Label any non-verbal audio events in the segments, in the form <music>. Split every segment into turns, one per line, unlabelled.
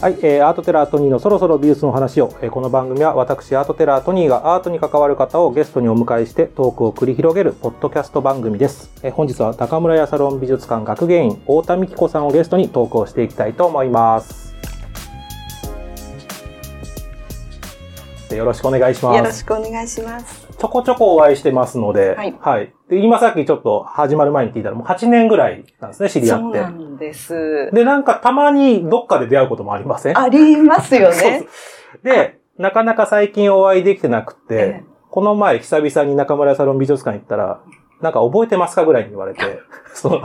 はい、えー、アートテラートニーのそろそろ美術の話を、えー、この番組は私アートテラートニーがアートに関わる方をゲストにお迎えしてトークを繰り広げるポッドキャスト番組です。えー、本日は高村屋サロン美術館学芸員太田美希子さんをゲストにトークをしていきたいと思います。よろしくお願いします。
よろしくお願いします。
ちょこちょこお会いしてますので、
はい
はい。で、今さっきちょっと始まる前に聞いたらもう8年ぐらいなんですね、知り合って
そうな。んです。
で、なんかたまにどっかで出会うこともありません？
ありますよね。<laughs>
そうで、なかなか最近お会いできてなくて、
え
この前久々に中村屋サロン美術館行ったら、なんか覚えてますかぐらいに言われて、<laughs> その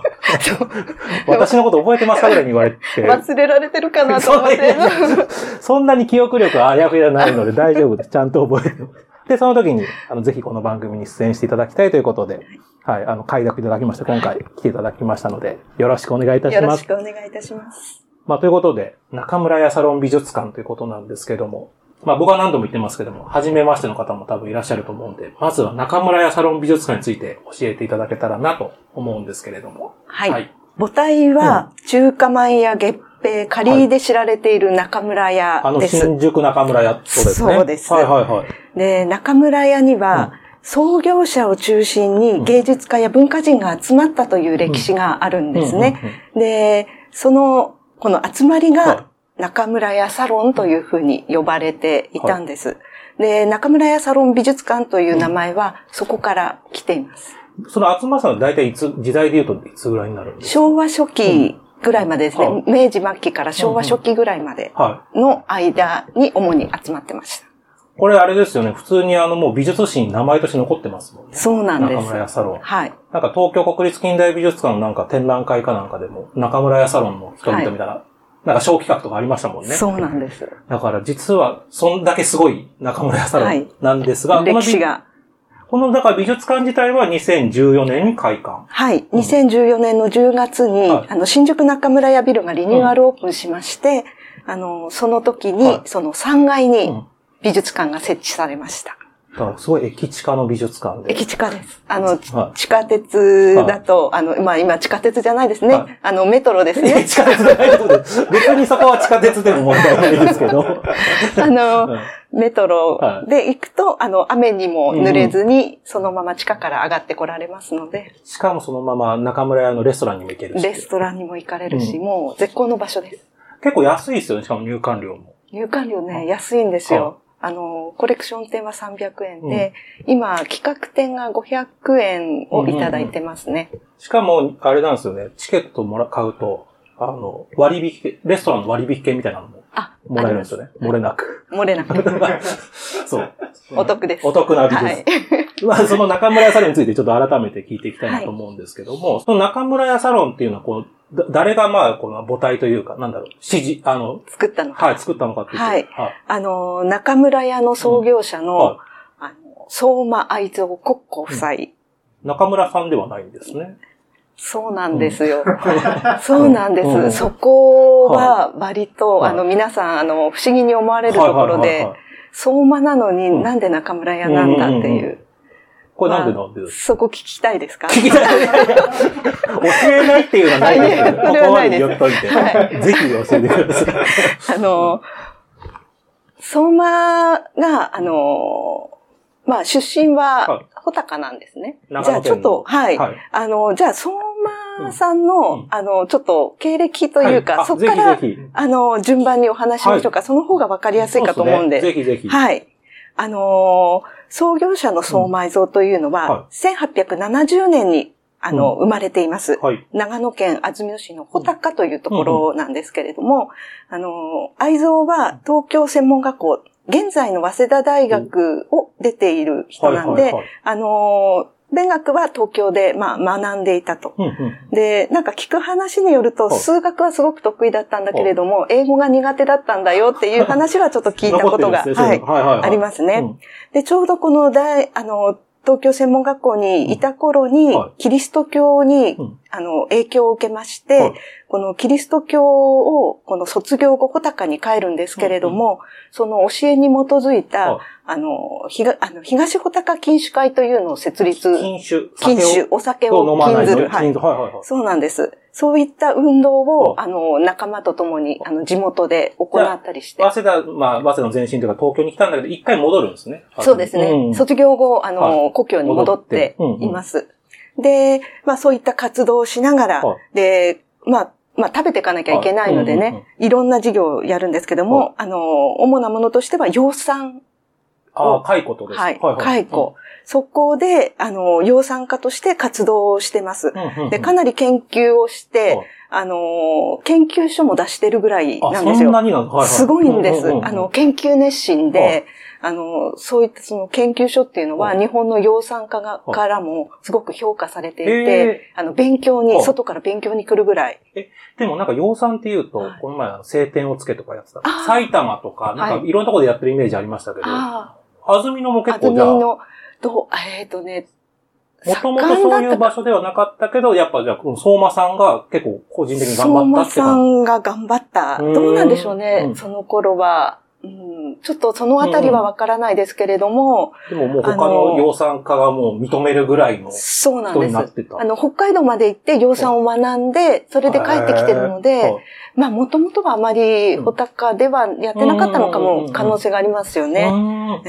私のこと覚えてますかぐらいに言われて、
忘れられてるかなと思って。
そんなに記憶力はあやふやないので大丈夫です。ちゃんと覚えてます。で、その時に、あの、ぜひこの番組に出演していただきたいということで、はい、あの、快諾いただきまして、今回来ていただきましたので、よろしくお願いいたします
よろし。くお願いいたします。
まあ、ということで、中村屋サロン美術館ということなんですけども、まあ、僕は何度も言ってますけども、初めましての方も多分いらっしゃると思うんで、まずは中村屋サロン美術館について教えていただけたらなと思うんですけれども。
はい。母体は中華米や月餅、カリーで知られている中村屋
あの、
です。
新宿中村屋、そうですね。
そうです
はいはいはい。
で、中村屋には、創業者を中心に芸術家や文化人が集まったという歴史があるんですね。で、その、この集まり
は
が中村屋サロンというふうに呼ばれていたんです。で、中村屋サロン美術館という名前はそこから来ています。
その集まったのは大体いつ、時代で言うといつぐらいになるんですか？
昭和初期ぐらいまでですね、
うん
明治末期から昭和初期ぐらいまで
は
の間に主に集まってました。
い。これあれですよね。普通にあのもう美術史に名前として残ってますもんね。
そうなんです
中村。屋サロン。
はい。
なんか東京国立近代美術館のなんか展覧会かなんかでも、中村屋サロンの人々みたいな、なんか小企画とかありましたもんね。
そうなんです。
だから実は、そんだけすごい中村屋サロン
はい
なんですが、この美
歴史が。
この、だから美術館自体は2014年に開館。
はい。2014年の10月に、
はい
あの、新宿中村屋ビルがリニューアルオープンしまして、あの、その時に、
はい
その3階に
うん
美術館が設置されました。
だからすごい駅地下の美術館で。
駅地下です。あの、
はい
地下鉄だと、あの、まあ今地下鉄じゃないですね。
はい
あの、メトロですね。<laughs>
地下鉄じゃないことです。別にそこは地下鉄でも問題ないですけど。<laughs>
あの、
うん
メトロ
はい
で行くと、あの、雨にも濡れずに、そのまま地下から上がってこられますので、
しかもそのまま中村屋のレストランにも行けるし。
レストランにも行かれるし、
う
もう絶好の場所です。
結構安いですよね、しかも入館料も。
入館料ね、安いんですよ。あの、コレクション店は300円で、今、企画店が500円をいただいてますね。
しかも、あれなんですよね、チケットもら買うと、あの、割引券、レストランの割引券みたいなのも
あ、
もらえるんですよね。漏れなく。
漏れなく。<laughs>
そう。<laughs>
お得です。
お得な美術。
はい。<laughs>
まあ、その中村屋サロンについてちょっと改めて聞いていきたいなと思うんですけども、その中村屋サロンっていうのは、こう、だ誰がまあ、この母体というか、なんだろう、指示、あの、
作ったのか。
はい、作ったのかっていうと。
はい
はい。
あの、中村屋の創業者の、
はい
あの、相馬愛蔵国交夫妻。
中村さんではないんですね。
そうなんですよ。<laughs> そうなんです。
うん
そこは割と、
はい
あの、皆さん、あの、不思議に思われるところで
はい、
相馬なのに
うん
なんで中村屋なんだって
うんうんうん
いう。
これなんでなんで
そこ聞きたいですか？
か聞きたい。教えないっていうのはないですけど、<laughs>
はいそれはないです
ここまで言っといて。
は
ぜひ教えてください。<laughs>
あの、相馬が、あの、まあ、出身
は
穂高なんですね。じゃあ、ちょっと、はい。
はい
あの、じゃあ、相馬さんの、
うん
あの、ちょっと、経歴というか、そこから。あの、順番にお話ししましょうか。その方がわかりやすいかと思うんで。
ぜひぜひ。
はい。あのー創業者の相馬蔵というのは、
うん。は
1870年に、あの、
うん。
生まれています。
はい。
長野県安曇野市の穂高というところなんですけれども、あのー愛蔵は東京専門学校、現在の早稲田大学を出ている人なんで、あのー勉学は東京で、まあ、学んでいたと。
うんうん。
で、なんか聞く話によると、
はい
数学はすごく得意だったんだけれども、英語が苦手だったんだよっていう話はちょっと聞いたことが、<laughs>
ね
はい。
はいはいはい。
ありますね。
うん。
で、ちょうどこの大、あの、東京専門学校にいた頃に、
はい。
キリスト教に、
うん
あの、影響を受けまして、
はい
このキリスト教を、この卒業後、穂高に帰るんですけれども、その教えに基づいた、
はい
あの、ひがあの東穂高禁酒会というのを設立、
禁酒。
禁酒、お酒を禁ずる。そうなんです。そういった運動を、
は
あの、仲間と共に、あの、地元で行ったりして。
早稲田、まあ、早稲田の前身というか東京に来たんだけど、一回戻るんですね。
そうですね。
ん
卒業後、あの、
は
故郷に戻って
戻って
います。で、まあそういった活動をしながら、
は
で、まあ、まあ食べていかなきゃいけないのでね、
はいうんうんうん
いろんな事業をやるんですけども、
は
あの、主なものとしては養蚕。
ああ、解雇とです
はい。蚕。そこで、あの、養蚕家として活動をしてます。
うんうんうん
で、かなり研究をして、
はい
あの、研究所も出してるぐらい
あ、
なんですよ。
そんなになんはいはい。
すごいんです。
ううう
あの、、研究熱心
はい。
で、あの、そういったその研究所っていうのは、
はい。
日本の養蚕家からもすごく評価されてい
へ
て、あの、勉強に、
はい。
外から勉強に来るぐらい。
でもなんか養蚕っていうと、
はい。
この前晴天をつけとかやってた。埼玉とか、なん
はい
かいろんなところでやってるイメージありましたけど、
あ
安曇野も結構じゃあ、も
の、どう、えっ、とね、
ともとそういう場所ではなかったけど、やっぱじゃあ、この相馬さんが結構個人的に
相
頑張
馬さ
ったって感
んが頑張った。
うん
どうなんでしょうね、
うん
その頃は。うん、ちょっとそのあたりはわからないですけれども、
じ。でももう他の養蚕家がもう認めるぐらいの
そうなんで
人になっ
す。
てた。
あの、北海道まで行って養蚕を学んで、それで帰ってきてるので、
はい
まあ、もともとはあまり、穂高ではやってなかったのか
うんうんうんうん
も可能性がありますよね。
うん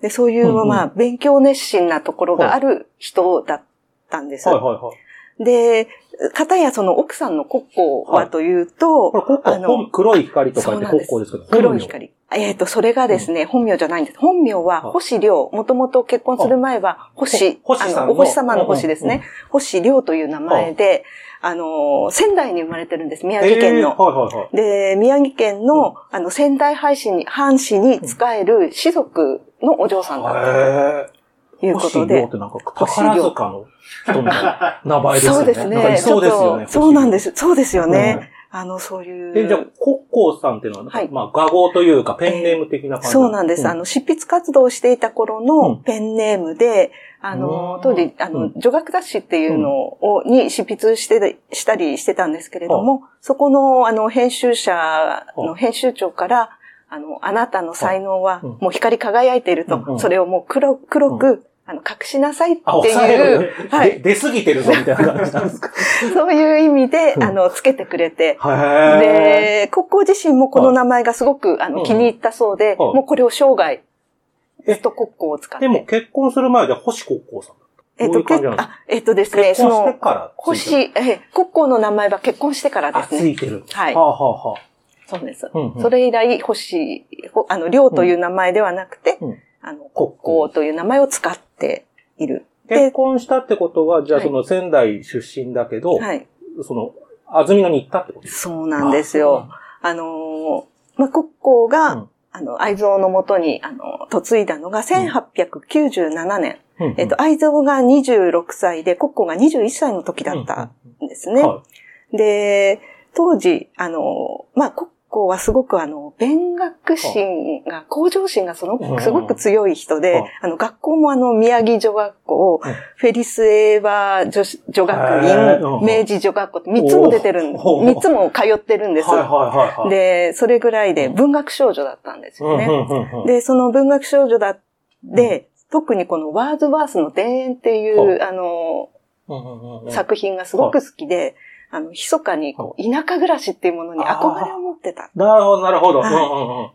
で、そういう、まあ、勉強熱心なところがある人だったんです。
はいはいはい。
で、片やその奥さんの国交はというと、
これ、国
あの
交、黒い光と書いて国交ですけど、
黒い。光。えっ、と、それがですね、本名じゃないんです。本名は、
はい
星良。もともと結婚する前は、星、あの、
ほ星さんの
お星様の星です
うんうん
ね。星良という名前で、あの、仙台に生まれてるんです。宮城県の。
えーはいはいはい。
で、宮城県の、あの、仙台藩士に、藩士に仕える士族のお嬢さんだったいうことで
っ。てなんか宝塚の人みたいな名前ですよね。
そうですね。
そうですよね。。
そうなんですす。そうですよね。あの、そういう。
え、じゃあ、国交さんっていうのは
はい
まあ、画号というか、ペンネーム的な感じ
そうなんです。あの、執筆活動をしていた頃
う
の
ん
ペンネームで、あ
うん
の、当時、あの
うん、
女学雑誌っていうのを、に執筆して、したりしてたんですけれども、そこの、あの、編集者の編集長から、あの、あなたの才能は
うん、
もう光り輝いていると、
うんうん
それをもう黒、黒く、あの、隠しなさいっていう、
る？
はい。
で出過ぎてるぞ、みたいな感じなんですか？<laughs>
そういう意味で、
うん。
あの、つけてくれて、
へ
で、国交自身もこの名前がすごく、あの、
うん
気に入ったそうで、
はい。
もうこれを生涯、
え？
ずっと国交を使って。
でも、結婚する前で星国交さん。
えっと、あ、えっとですね、そ
結婚して
の、
から
星、え、国交の名前は結婚してから
あ、
ですね。
ついてる。
はい。
はあ、はあはあ、
そうです。
うんうん。
それ以来、星、ほあの、亮という名前ではなくて、
うん。
あの、
国
国交という名前を使っている。
結婚したってことは、じゃあ
はい
その仙台出身だけど、
はい。
その、安曇野に行ったってこと？です
そうなんですよ。あのー、まあ、国交が、
うん
あの、愛蔵のもとに、あの、嫁いだのが1897年。
うんうん
えっと、愛蔵が26歳で、国交が21歳の時だったんですね。
は
で、当時、あの、まあ、国交はすごくあの、勉学心が、向上心がその
うん。
すごく強い人で
はい、
あの、学校もあの、宮城女学校、
うん。
フェリスエーバー女子女学院、明治女学校って3つも出てるん、
おー。
3つも通ってるんです。で、それぐらいで文学少女だったんですよね。で、その文学少女だで、特にこのワーズワースの田園っていう、あの、作品がすごく好きで、あの、密かにこう、田舎暮らしっていうものに憧れを持ってた。
なるほど、なるほど。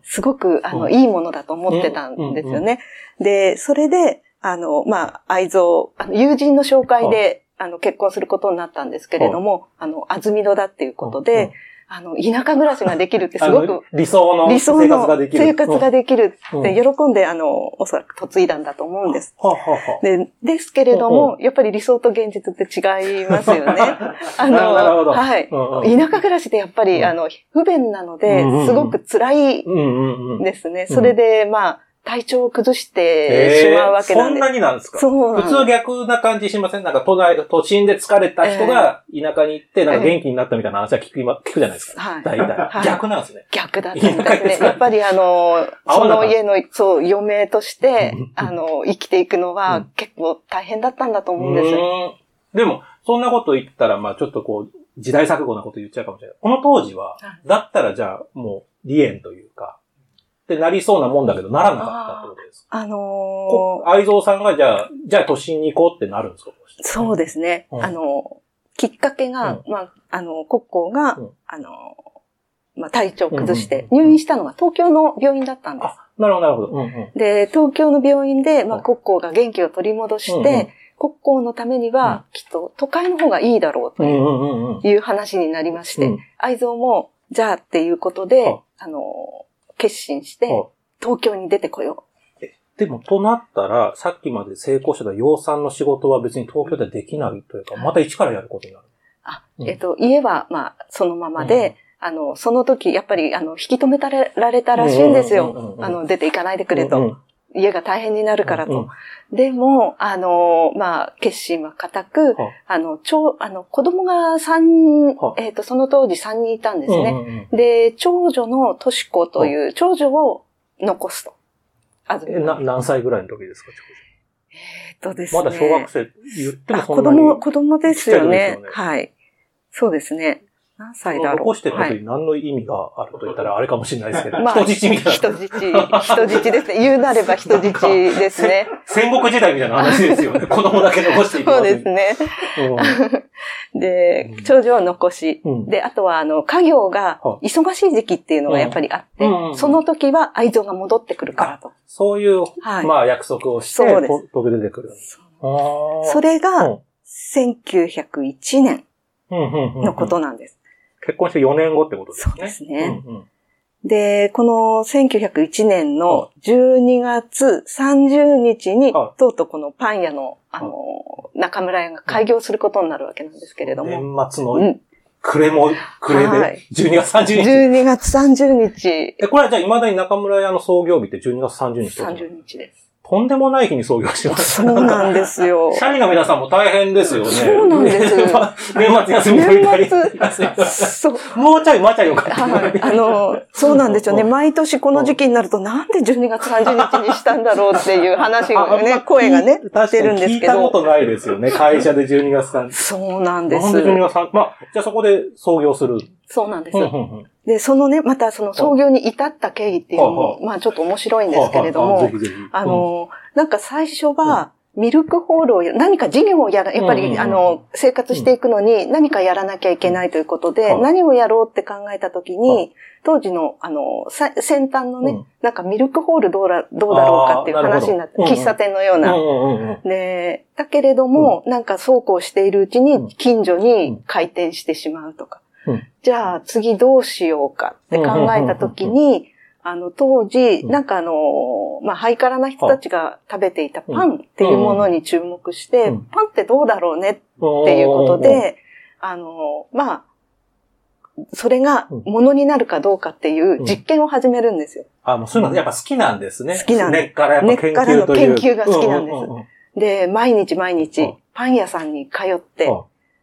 すごく、あの、
うん。
いいものだと思ってたんですよね。で、それで、あの、まあ、愛蔵、あの友人の紹介で、あの、結婚することになったんですけれども、あの、安曇野だっていうことで、あの、田舎暮らしができるってすごく
理想の
理想
生活が
の
できる。
生活ができる喜んで、あの、おそらく嫁いだんだと思うんです。で、ですけれども、やっぱり理想と現実って違いますよね。<laughs> あ
なるほど
はい。田舎暮らしってやっぱり、
うん
あの、不便なのですごく辛い。ですね。
うん
それで、まあ、体調を崩してしまうわけなん
そん
です。
なになんですか？
そう
普通逆な感じしませんなんか都内、都心で疲れた人が田舎に行って、なんか元気になったみたいな話は聞く、聞くじゃないですか。
はい。
大体。
はい
逆なんですね。
逆だったみ
で
ですね。やっぱりあの、その家の、そう、余命として
うん、
あの、生きていくの
う
は
ん
結構大変だったんだと思うんです。
でも、そんなこと言ったら、まあちょっとこう、時代錯誤なこと言っちゃうかもしれない。この当時は、だったらじゃあもう、離縁というか、ってなりそうなもんだけど、ならなかったってことですか？
あの
こ愛蔵さんがじゃあ、じゃあ都心に行こうってなるんですか？
そうですね。
うん。
あの、きっかけが、まあ、あの、国交が、
うん。
あの、まあ、体調を崩して入院したのが東京の病院だったんです。
あ、なるほど、なるほど。うんうん。
で、東京の病院で、まあ、
うん。
国交が元気を取り戻して、
うんうん。
国交のためには、きっと都会の方がいいだろうと
うんうんうんうん。
いう話になりまして、
うん。
愛蔵も、じゃあっていうこと
は
で、あ。の、決心して
は、
東京に出てこよ
でも、となったら、さっきまで成功してた養蚕の仕事は別に東京ではできないというか、また一からやることになる。
あ、
うん。
えっと、家は、まあ、そのままで、あの、その時、やっぱり、あの、引き止めたられたらしいんですよ。
うんうんうんうん
あの、出ていかないでくれと。
うん
家が大変になるからと。でも、あの、まあ、決心は固く、
は
あの、長、あの、子供が三
は、
えっ、と、その当時三人いたんですね。で、長女のとし子という長女を残すと。あず
え、な、何歳ぐらいの時ですか
えっとですね。
まだ小学生言っても
あ
そんなに。
子供、子供ですよね
時ですよね
はい。そうですね。何歳だろう。
残してる
はい
時に何の意味があると言ったらあれかもしれないですけど、
まあ
人質みたいな。
人質、人質ですね。言うなれば人質ですね。
戦国時代みたいな話ですよね。<laughs> 子供だけ残していき
そうですね。で
うん、
長女は残し、
うん
で、あとは、あの、家業が
は
忙しい時期っていうのがやっぱりあって、その時は愛蔵が戻ってくるからと。
そういう、
はい
まあ約束をして、
そうです
と東京出てくる。
それ
う
が
ん、
1901年のことなんです。
結婚して4年後ってことですね。
そうですね。
うんうん。
で、この1901年の12月30日に、
は
とうとうこのパン屋の、あの、中村屋が開業することになるわけなんですけれども、
年末の
うん。
暮れも、暮れ
はい。
で、12月30日。
12月30日、
え、これはじゃあ未だに中村屋の創業日って12月30日ってこと
？30日です。
とんでもない日に創業してます。
そうなんですよ。<laughs>
社員の皆さんも大変ですよね。
そうなんです <laughs>
年末休み取りたい。
年そう。
もうちょい待ちゃよかった。
はい。あの、そうなんですよね。毎年この時期になると、なんで12月30日にしたんだろうっていう話がね、声がね、出るんですけど。
聞いたことないですよね。会社で12月30日。
そうなんで
なんで12
す。
月30まあ、じゃあそこで創業する。
そうなんです
うん。うんうん
で、そのね、またその創業に至った経緯っていうの
は
も、まあちょっと面白いんですけれどもあ、の、なんか最初は、ミルクホールをや、何か事業をやら、やっぱり、あの、生活していくのに何かやらなきゃいけないということで、
はい
何をやろうって考えたとき
は
に、当時の、あの、さ先端のね、
うん。
なんかミルクホールどうだどうだろうかっていう話になって、喫茶店のような。で、だけれども、なんかそうこうしているうち
うん。
に、近所に開店してしまうとか。
うん。
じゃあ次どうしようかって考えたときに、あの、当時、
うん。
なんかあの、まあ、ハイカラな人たちが食べていたパンっていうものに注目して、
うん。
パンってどうだろうねっていうことで、あの、まあ、それがものになるかどうかっていう実験を始めるん。ですよ。
あ、もうそういうのやっぱ好きなん。ですね。
好きなん。です
根っからやっぱ研究という。
根っからの研究が好きなん。ですで、毎日毎
うん。
日パン屋さん。に通って、
うん。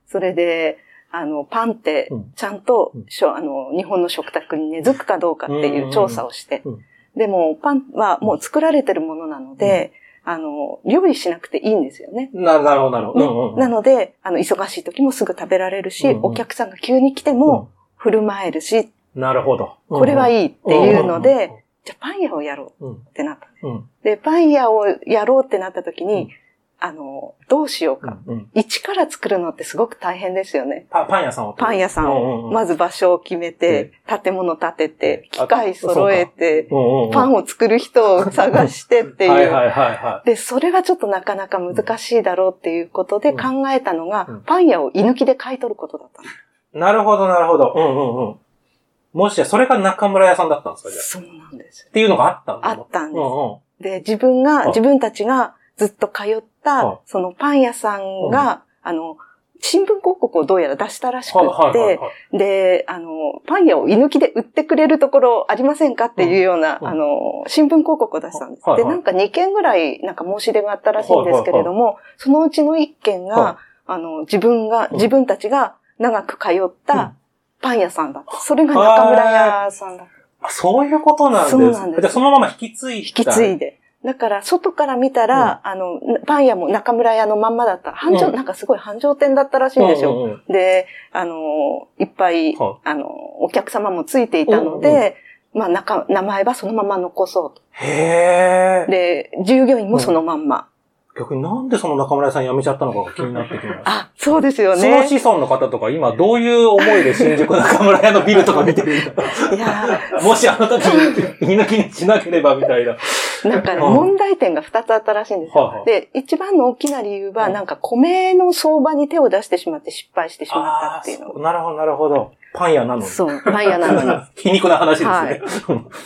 それで、あの、パンって
うん、
ちゃんと
うん、
あの、日本の食卓に根付くかどうかっていう調査をして。でも、パンはもう作られてるものなので、あの、料理しなくていいんですよね。
なるほど、なるほど。
なので、あの、忙しい時もすぐ食べられるし、
うんうん。
お客さんが急に来ても振る舞えるし、
なるほど。
これはいいっていうの
うん
で、じゃあパン屋をやろう
うん
ってなった。
うん。うん。
で、パン屋をやろうってなった時に、
うん
あの、どうしようか。
うん
一から作るのってすごく大変ですよね。
パパン屋さんを。
パン屋さんを、ま
ず、
ず場所を決めて、建物建てて、
あ
機械揃えて、
うんうんうん
パンを作る人を探してっていう。<laughs>
はいはいはいは
で、それはちょっとなかなか難しいだろうっていうことで
うん
考えたのが、
うん
パン屋を居抜きで買い取ることだった。
なるほどなるほど。うんうんうん。もしや、それが中村屋さんだったんですか？じゃあ
そうなんですよ。
っていうのがあったんだ
あったんです
うんうん。
で、自分が、
はい
自分たちがずっと通っ
はい
た、そのパン屋さんが、あの、新聞広告をどうやら出したらしくって、
はい。
で、あの、パン屋を居抜きで売ってくれるところありませんかっていうような、
うん
あの、新聞広告を出したんです。で、なんか2件ぐらい、なんか申し出があったらしいんですけれども、そのうちの1件
は
が、あの、自分が、
うん
自分たちが長く通っ
うん
たパン屋さんだった。それが中村屋さんだった。
あそういうことなんです。
そうなんです
じゃあそのまま引き継いだ。
引き継いで。だから、外から見たら、あの、パン屋も中村屋のまんまだった。繁盛、
うん
なんかすごい繁盛店だったらしいんですよ。
うんうんうん
で、あの、いっぱい、
は
あの、お客様もついていたので、まあ、中、名前はそのまま残そうと。
へえ。
で、従業員もそのまんま。
逆になんでその中村屋さん辞めちゃったのかが気になってきました。<laughs>
あ、そうですよ
その
ね。
子孫の方とか今どういう思いで新宿中村屋のビルとか見てるんだ
いや <laughs>
もしあの時に居抜きにしなければみたいな。
ーなんかね、
うん
問題点が2つあったらしいんですよ。
はいはい
で、一番の大きな理由は、
うん
なんか米の相場に手を出してしまって失敗してしまった
あ
っていうの
あ、なるほど、なるほど。パン屋なのに。
そう、パン屋なのに。<laughs>
皮肉な話ですね。
はい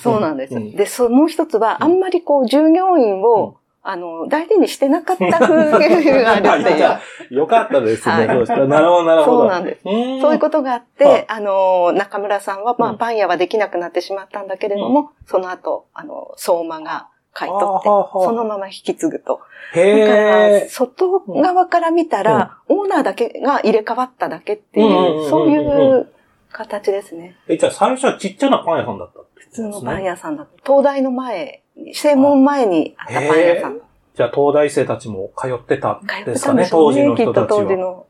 そうなんです。
うん
で、そもう一つは、あんまりこう、従業員を、あの、大事にしてなかった風があるっていう。<laughs>
よかったですね。
はい
そうしたらなるほど、なるほど。
そうなんです。
うん
そういうことがあって、
はい
あの、中村さんは、まあ、
うん
パン屋はできなくなってしまったんだけれども、その後、あの、相馬が買い取って、そのまま引き継ぐと。
へ
だから、
え。
外側から見たら、オーナーだけが入れ替わっただけっていう、そういう形ですね。
え、じゃあ最初はちっちゃなパン屋さんだった
普通のパン
屋。
屋さんだった。東大の前に、正門前にあったパン屋さん。
じゃあ東大生たちも通ってたんですかね、当時の人たちは。
当時の。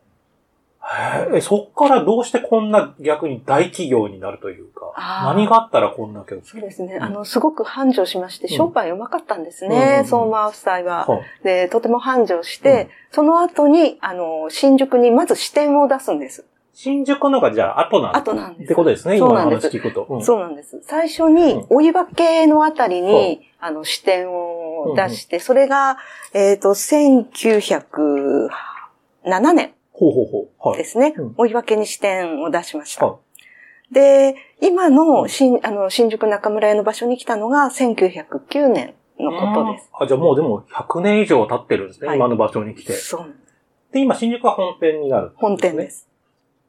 へえ、そっからどうしてこんな逆に大企業になるというか、何があったらこんなけど。
そうですね。
ん
あの、すごく繁盛しまして、
うん
商売うまかったんです。ね相馬夫妻は。
は
で、とても繁盛して、その後に、あの、新宿にまず支店を出すんです。
新宿のがじゃあ後なん
後なんです
ってことですね、今の話聞くと。うん
そうなんです。最初に
うん、
追い分けのあたりに、あの、支店を出して、それが、えっ、と、1907年
ほうほうほう。はい。
ですね
うん。
追い分けに支店を出しました。
は
で、今の新、あの、新宿中村屋の場所に来たのが1909年のことです。
あ、じゃあもうでも100年以上経ってるんですね、
はい
今の場所に来て。
そうです。
で、今新宿は本店になる、
本店で。す。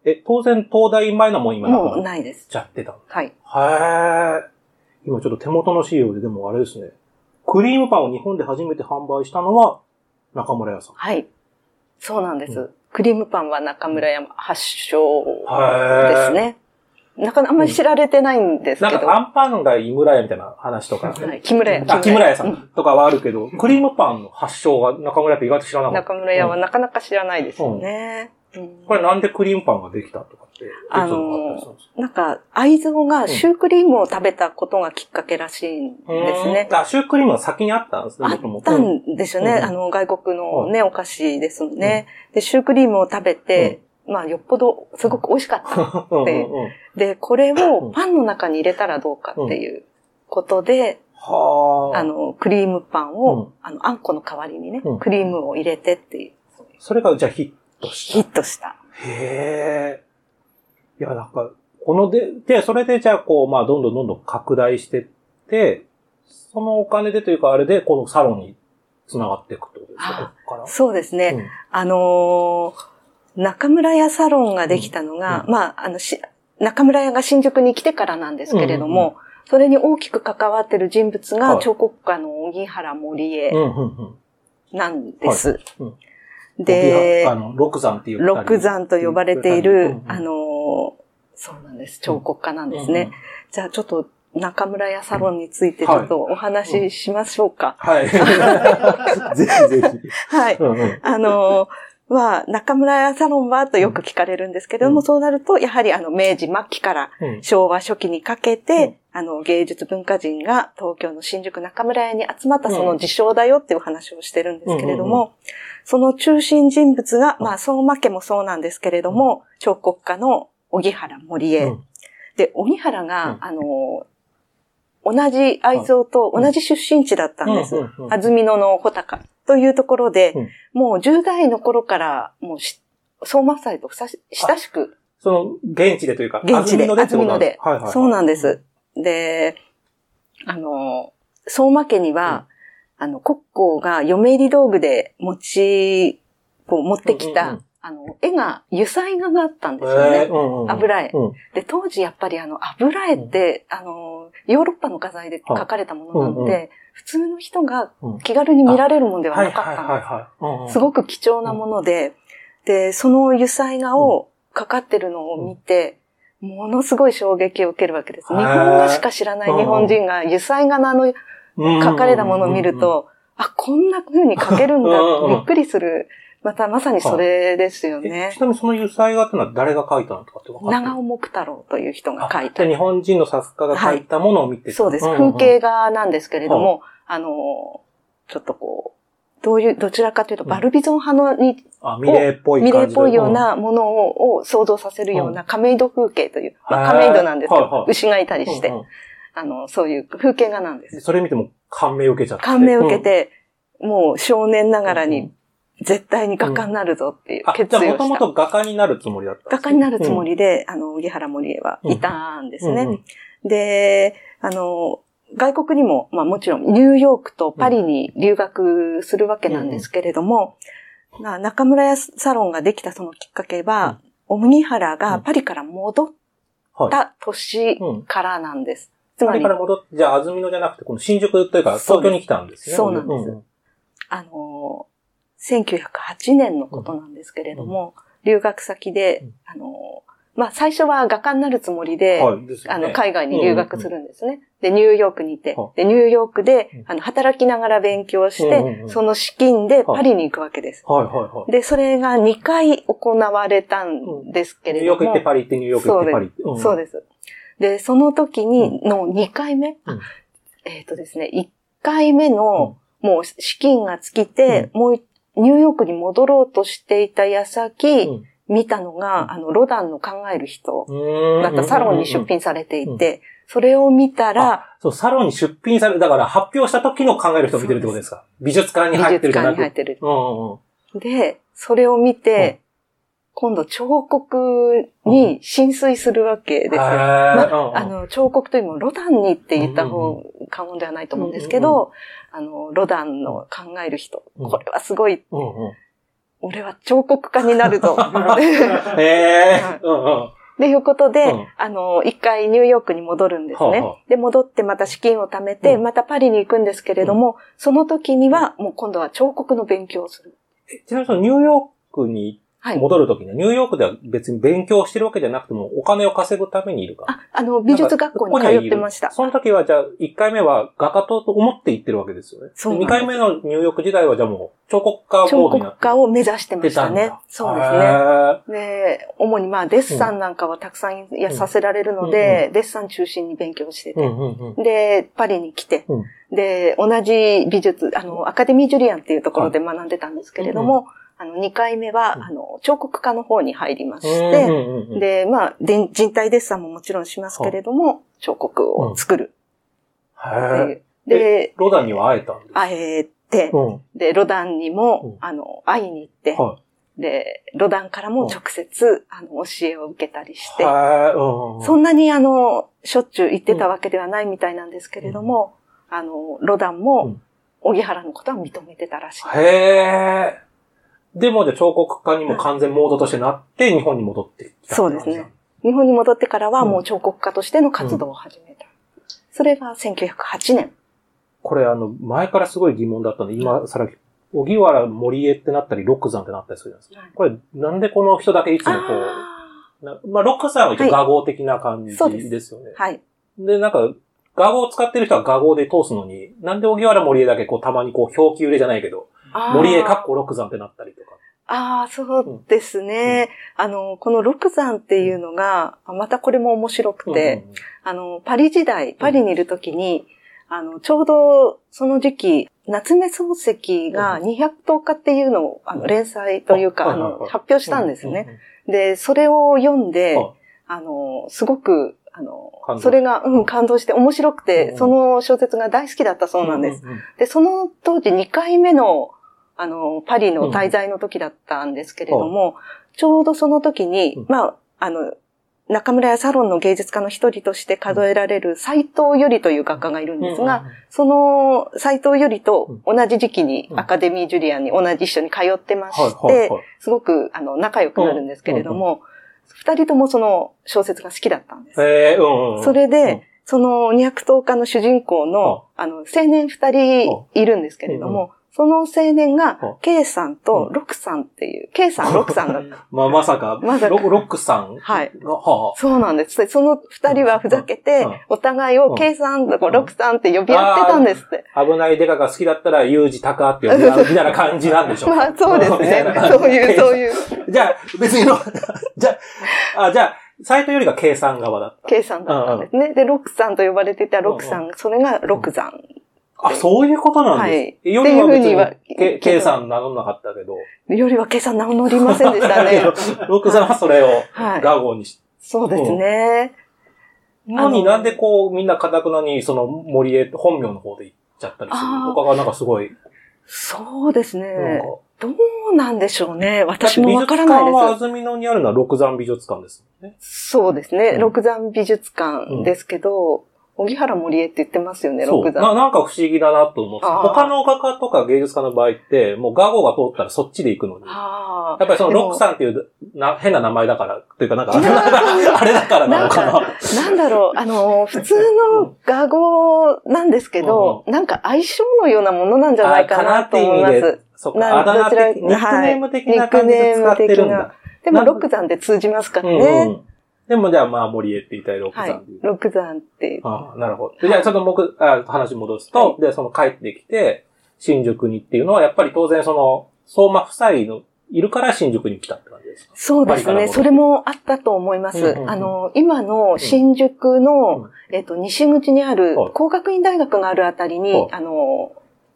え、当然東大前のも今な
もう
くな
いです。
ちゃってたの？
はい。
へー。今ちょっと手元の資料ででもあれですね。クリームパンを日本で初めて販売したのは中村屋さん。
はい。そうなんです。
う
クリームパンは中村屋発祥
へ
ですね。なかなかあんまり知られてないんですけど。
なんかアンパンが井村屋みたいな話とか。
はい、木村屋。
あ、木村屋さ
うん
とかはあるけど、クリームパンの発祥が中村屋って意外と知らなかった。
中村屋はなかなか知らないですよね。うん
これなんでクリームパンができたとかって、
あのなんか、愛蔵がシュークリームを食べたことがきっかけらしいんですね。
う。ん。あ、シュークリームが先にあったんですね、
あったんですよね。
うん
あの、外国のね、お菓子ですもんね。で、シュークリームを食べて、まあ、よっぽどすごく美味しかった。
うん。うん。うん。
で、これ
うん
をパンの中に入れたらどうかっていうことで、
はあ。
あの、クリームパン
うん。
を、あの、あんこの代わりにね
うん、
クリームを入れてっていう、
それがじゃあヒットした。
ヒットした。
へえ。いや、なんか、こので、で、それでじゃあこう、まあ、どんどんどんどん拡大してって、そのお金でというか、あれで、このサロンに繋がっていくとですか、
あ
ここから？
そうですね。あのー中村屋サロンができたのが、
うん
まあ、あの、し、中村屋が新宿に来てからなんですけれども、
うんうん
それに大きく関わってる人物
はい
が彫刻家の小木原森江
うん、うん、うん。
なんです。
うん
で
あ、の、六山っていう。
六山と呼ばれている、
うん
あのーそうなんです。彫刻家なんですね。。じゃあちょっと中村屋サロンについてちょっとお話ししましょうか。
はい。<laughs> ぜひぜひ。
はい。
うんうん
あのー、は、中村屋サロンはとよく聞かれるんですけれども、
うん
そうなると、やはりあの、明治末期から
うん
昭和初期にかけて、あの、芸術文化人が東京の新宿中村屋に集まったその事象だよっていう話をしてるんですけれど
うんうん
も、その中心人物が、まあ、相馬家もそうなんですけれども、彫刻家の小木原森江。
うん。
で、小木原が、
うん。
あの、同じ愛蔵と同じ出身地だったんです。安曇野の穂高。というところで、
うん。
もう10代の頃から、もうし、相馬夫妻と親しく、
その、現地でというか、
現地で、
安曇野
で
はいはいはい。
そうなんです。で、あの、相馬家には、あの、国交が嫁入り道具で持ち、こう持ってきた、
うんうんうん。
あの、絵が、油彩画があったんですよね。
えーうんうん
油絵。
うん。
で、当時やっぱりあの、油絵って、あの、ヨーロッパの画材で描かれたものな
んう
普通の人が
うん。
気軽に見られるものでは
はい
なかったんです。すごく貴重なもので、で、その油彩画をかかってるのを見て、ものすごい衝撃を受けるわけです。日本画しか知らない日本人が油彩画のあの書かれたものを見ると、あ、こんな風に書けるんだ
うんうん
びっくりする。またまさにそれですよ
え
ね
ち。なみにその油彩画っていうのは誰が描いたのとかって分か
長尾木太郎という人が書いた。
日本人の作家が描いたものを見て、
そうです。風景画なんですけれども、あの、ちょっとこう、どういう、どちらかというと、
うん。
バルビゾン派のに、
あ、ミレーっぽい
ミ
感じで。
レーっぽいようなものをを想像させるような亀戸風景という、まあ亀戸なんですけど牛がいたりしてあの、そういう風景画なんです。
それ見ても感銘を受けちゃって。
感銘を受けて、もう少年ながら
うん
に、絶対に画家になるぞっていう
あ、じゃあもとも
決意をした。
と画家になるつもりだったんです
画家になるつもりで、あの、荻原森江はいたんですね。で、あの、外国にも、まあもちろんニューヨークとパリに留学するわけなんですけれども、まあ中村屋サロンができたそのきっかけは、荻原がパリから戻っ
はい。
た年
うん。
からなんです。つまり
か、ら戻って、じゃあ、安曇野じゃなくて、この新宿というか、東京に来たんですね。
そうなんです
ん
あの、1908年のことなんですけれども、留学先で
うん、
あの、まあ最初は画家になるつもりで、
はい。ですよね
あの、海外に留学するんですね。で、ニューヨークにいて
は、
で、ニューヨークで
うん、
あの、働きながら勉強して、その資金でパリに行くわけです。
はいはいはい。
で、それが2回行われたんですけ
ニューヨーク行って
れども、
パリ行って、ニューヨーク行ってパリ行って。で
そうです。で、その時に、の2回目？
うん。
えっとですね、1回目の、もう資金が尽きて、もうニューヨークに戻ろうとしていた矢先、
うん。
見たのが、あの、ロダンの考える人
うん。
だった。サロンに出品されていて、それを見たら、
そう、サロンに出品される、だから発表した時の考える人を見てるってことですか？美術館に
美
入ってるじゃなく。
術館に入ってる。
うんうんうん。
で、それを見て、今度彫刻に浸水するわけです
うんうん
あの、彫刻というよりもロダンにって言った方、過言ではないと思うんですけど、あの、ロダンの考える人、
うん
これはすごい、
うんうん。
俺は彫刻家になるぞ。<laughs>
へえ。うんうん。
っていうことで、
うん
あの、一回ニューヨークに戻るんですね。
はあはあ
で、戻ってまた資金を貯めて、
うん
またパリに行くんですけれども、その時には、もう今度は彫刻の勉強をする。
ちなみにニューヨークに
はい。
戻るときに、ニューヨークでは別に勉強してるわけじゃなくても、お金を稼ぐためにいるか。
あ、あの、美術学校に通ってました。
その時はじゃあ、1回目は画家と思って行ってるわけですよね。2
そうなんです
回目のニューヨーク時代はじゃあもう、彫刻家モ
彫刻家を目指してましたね。そうですね。
ね。
で、主にまあ、デッサンなんかはたくさんやさせられるので、デッサン中心に勉強してて。で、パリに来て、
うん
で、同じ美術、あの、アカデミー・ジュリアンっていうところで学んでたんですけれども、あの、2回目は、
うん。
あの、彫刻家の方に入りまし
うん
て、で、まあ、で人体デッサンももちろんしますけれども、彫刻を作る。で、
ロダンには会えたんです
会えて、
うん。
で、ロダンにも、
うん。
あの、会いに行って、
は
で、ロダンからも直接、あの、教えを受けたりし
い。
て。そんなにあの、しょっちゅう行ってたわけではないみたいなんですけれども、あの、ロダン
う
も
ん、
荻原のことは認めてたらしい。
へえ。でもじゃあ彫刻家にも完全モードとしてなって日本に戻ってきた。
そうですね。日本に戻ってからはもう彫刻家としての活動を始めた。それが1908年。
これあの、前からすごい疑問だったんで、今さら、荻原森江ってなったり、六山ってなったりするじゃないですか。
はい
これ、なんでこの人だけいつもこ
あ
う、なまあ、六山は一応画号的な感じ
です
よね。
ーはい。
で、なんか、画号を使ってる人は画号で通すのに、なんで荻原森江だけこう、たまにこう、表記売れじゃないけど、森江かっこ六山ってなったりとか。
ああ、そうですね。あの、この六山っていうのが、またこれも面白くて、
うんうん
あの、パリ時代、パリにいるときに、あの、ちょうどその時期、夏目漱石が210日っていうのを、あの、連載というか、あの、発表したんですね。
うんうん
で、それを読んで
はい、
あの、すごく、あのそれが、うん、感動して面白く
うん
て、
うん。
その小説が大好きだったそうなんです。。で、その当時2回目の、あの、パリの滞在の時だったんですけれども、ちょうどその時に、
うん。
まあ、あの、中村屋サロンの芸術家の一人として数えられる斎藤よりという画家がいるんですが、その斎藤よりと同じ時期に
うん。
アカデミージュリアンに同じ一緒に通ってまして
はい、
すごくあの仲良くなるんですけれども、二人ともその小説が好きだったんです。それ
うん。
で、その210日の主人公の、あの、青年二人いるんですけれども、その青年が
は、
K さんと
うん
ロクさんっていう、K さん、<laughs> ロクさんだった。
まあ、まさか、
まさか
ロクさんが、
はい。
は
そうなんです。でその二人はふざけてお互いを
うん
K さんとかロクさんって呼び合ってたんですって。
あ、危ないデカが好きだったら、ユージタカって呼び合うみたいな感じなんでしょうか。<laughs>
まあそうですね <laughs> そういう、そういう、
じゃあ、別にの、じゃあ、あ、じゃあ、サイトよりが計算側だった。
K さんだったんですね。で、ロクさんと呼ばれてたロクさん、それがロク山。
あ、そういうことなんです。よりは
いうふうには
に、け計算名乗んなかったけど。
よりはさん名乗りませんでしたね。
ロックさんはそれを
はい。
ガゴにして。
そうですね。
のに
あの
なんでこう、みんな堅くなに、その森へ、本名の方で行っちゃったりする
あー
のかがなんかすごい。
そうです
なん
ね
か。
どうなんでしょうね。私もわから
館は
ないです。
安曇野にあるのは六山美術館ですね。
そうですね。
うん
六山美術館ですけど、荻原森江って言ってますよね。六山。
ななんか不思議だなと思って。他の画家とか芸術家の場合って、もう画号が通ったらそっちで行くのに。
あ
やっぱりそのロックさんっていうな変な名前だから、というかなんか、<laughs> あれだからなのかな。
あ。なんだろう、あの、普通の画語なんですけど、なんか相性のようなものなんじゃないかなと思います。
そっか、
な
あだ名的、ニックネーム的な感じで使ってるんだ。
でも、六山で通じますから
うんう
ね。
ん。でもじゃあまあ森江って言いたいロック
はい
さんでいう。。
六山って。
ああ、なるほど。でじゃあちょっと僕、あ話戻すと、で、その帰ってきて、新宿にっていうのは、やっぱり当然その、相馬夫妻のいるから新宿に来たって感じですか？
そうですね。それもあったと思います。
うんうんうん
あの、今の新宿の、
うん
えっと、西口にある
はい
工学院大学があるあたりに、
はい
あの、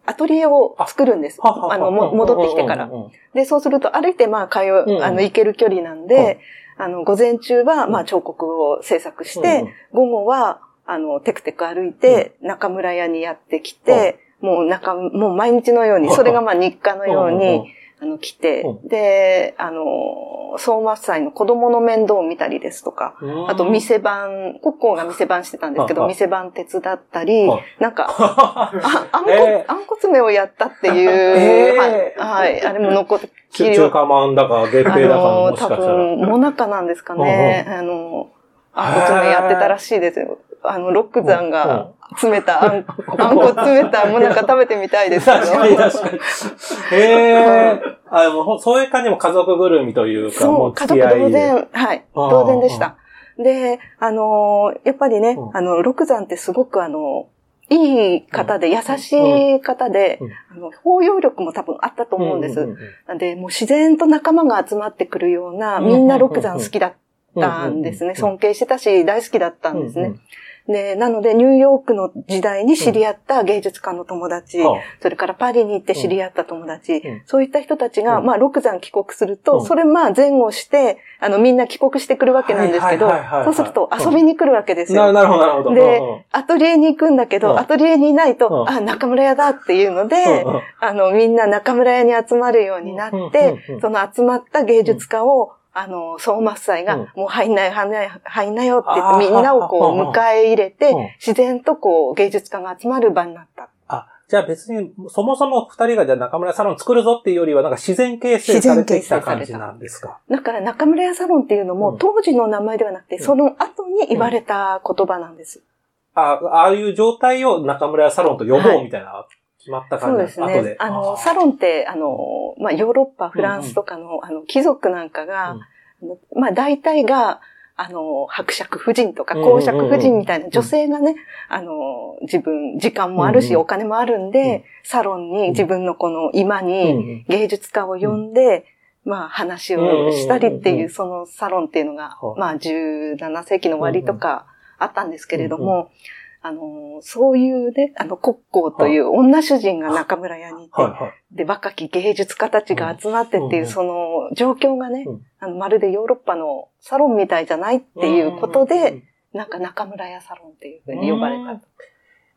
アトリエを作るんです。あの、も戻ってきてからで、そうすると歩いてまあ通
んう
う、
ん
あの、行ける距離なん
はい
で、あの、午前中はま
うん。
あ彫刻を制作し
うん
て、午後は、あの、テクテク歩いて、中村屋にやってきて、もう中、もう毎日のように、
はい
それがまあ日課のように、あの、来て
う、
で、あの、相馬夫妻の子供の面倒を見たりですとか、
うん。
あと店番、国交が店番してたんですけど、店番手伝ったり
はい、
なんか、<laughs> あ、あんこ、
え
あんこ詰めをやったっていう、
えー。
はい、はい、あれも残って、
中中華まんだか、月
あ
餅だかもしかしたら。
分、もなかなんですかね。あの、あんこ詰めやってたらしいですよ。あの、ロック山が詰めたあん、あんこ詰めたもなか食べてみたいですけど。
確かに確かに。へえ。あ、もうほそういう感じも家族ぐるみというか、も
そうう、家族。同然、はい、
あー
同然でした。で、あのーやっぱりね
う、ん
あの、六山ってすごくあの、いい方で、優しい方で
うん、
あの、包容力も多分あったと思うんです。
んん
なんで、もう自然と仲間が集まってくるような、
うん
みんな六山好きだったんですね。
うん
尊敬してたし、大好きだったんですね
うん。
で、なので、ニューヨークの時代に知り合った芸術家の友達、
は
それからパリに行って知り合った友達、
うん。
そういった人たちが、
うん。
まあ、六山帰国すると、
うん。
それまあ前後して、あの、みんな帰国してくるわけなんですけどそうすると遊びに来るわけです
な
よ。
なるほど、なるほど。
で
うんうん。
アトリエに行くんだけど、
うん。
アトリエにいないと、
うん。
あ、中村屋だっていうので、
うんうん。
あの、みんな中村屋に集まるようになって、
うんうんうん。
その集まった芸術家を、あの、相馬夫妻が、
うん
もう入んない、入んない、入んないよって言って、みんなをこう、
うん
迎え入れて
うん、
自然とこう、芸術家が集まる場になった。
あ、じゃあ別に、そもそも二人がじゃあ中村サロン作るぞっていうよりは、なんか自然形成されてきた感じなんですか？
だから中村屋サロンっていうのも、
うん
当時の名前ではなくて、
うん
その後に言われた言葉なんです。
あああいう状態を中村屋サロンと呼ぼうみたいな、決まった感じ。
そうですね。あの、サ
ロ
ロンって、あの、まあ、ヨーロッパ、フランスとかの、あの、貴族なんかが、あのまあ、大体が、あの、伯爵夫人とか
うんうんうん
公爵夫人みたいな女性がね、あの、自分、時間もあるし、
うんうん。
お金もあるんで、
うん。
サロンに自分のこの今
うん
に芸術家を呼んで、まあ話をしたりっていう、
うんうんうんうん。
そのサロンっていうのが
は、い
まあ17世紀の終わりとかあったんですけれども、あの、そういうね、あの、国交という女主人が中村屋にいて、
はいはい。
で、若き芸術家たちが集まってっていう、
うん
その状況がね
うん、
あの、まるでヨーロッパのサロンみたいじゃないっていうこと
うん
で、、なんか中村屋サロンっていうふうに呼ばれた。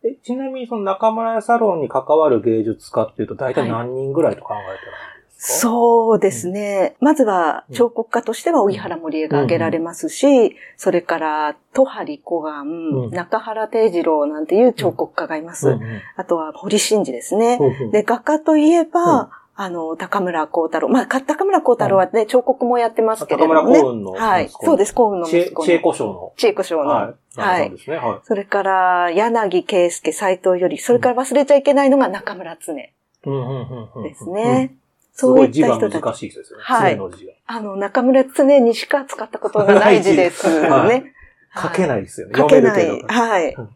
えちなみにその中村屋サロンに関わる芸術家っていうと大体何人ぐらいと考えてるんですか、
そうですね。まずは、彫刻家としては、荻原森江が挙げられますし、それから、戸張小
う
岩、
ん
中原定次郎なんていう彫刻家がいます。
うんうん
あとは、堀真二ですね。
うんうん
で、画家といえば、
うん
あの、高村光太郎。まあ、か高村光太郎はね、彫刻もやってますけれど
高
もね。
村幸雲の
はい。そうです、幸雲の息子の。
知恵古書の。
知恵子賞の。
はい。
はい
ですね。はい。
それから、柳圭介、斎藤より、それから忘れちゃいけないのが中村常。
うんうんうんうん
ですね。
うんすごい字が
そういった人たち。
難しいですよね。
はい
常の字が。
あの、中村常にしか使ったことがない字です <laughs>
は
ね。
書け
い。
ないですよね。
書けない。はい
うん。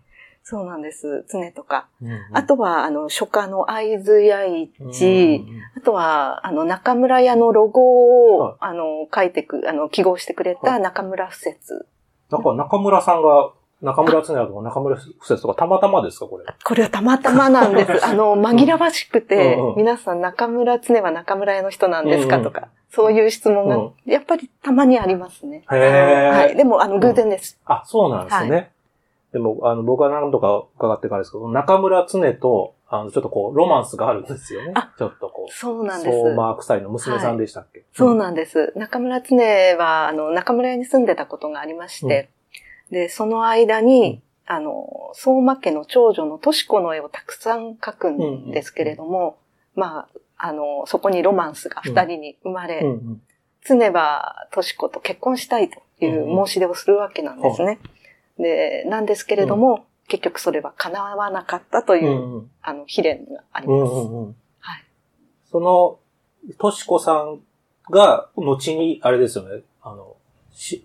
そうなんです。常とか。
うんうん
あとは、あの、書家の会津屋
うん
一、あとは、あの、中村屋のロゴ
はい
を、あの、書いてく、あの、記号してくれ
は
た中村不説。
なんか中村さんが、中村常也とか中村不説とかたまたまですか、これ？
これはたまたまなんです。<laughs> あの、紛らわしくて
うんうん、
皆さん中村常は中村屋の人なんです
うんうん
かとか、そういう質問が
うん、
やっぱりたまにありますね。
へー
はい。でも、あの、偶然です。
あ、そうなんですね。でも、あの、僕は何度か伺ってからですけど、中村常と、あの、ちょっとこう、ロマンスがあるんですよね。
あ
ちょっとこう。
そうなんです。
相馬夫妻の娘さんでしたっけ、
そうなんです。中村常は、あの、中村屋に住んでたことがありまして、で、その間に、あの、相馬家の長女のとし子の絵をたくさん描くんですけれども、まあ、あの、そこにロマンスが二人に生まれ、
うんうん。
常はとし子と結婚したいという申し出をするわけなんですね。で、なんですけれども、結局それは叶わなかったという、
うんうん。
あの、悲恋があり
うん
ます。
うんうん
はい。
その、としこさんが、後に、あれですよね、あの、し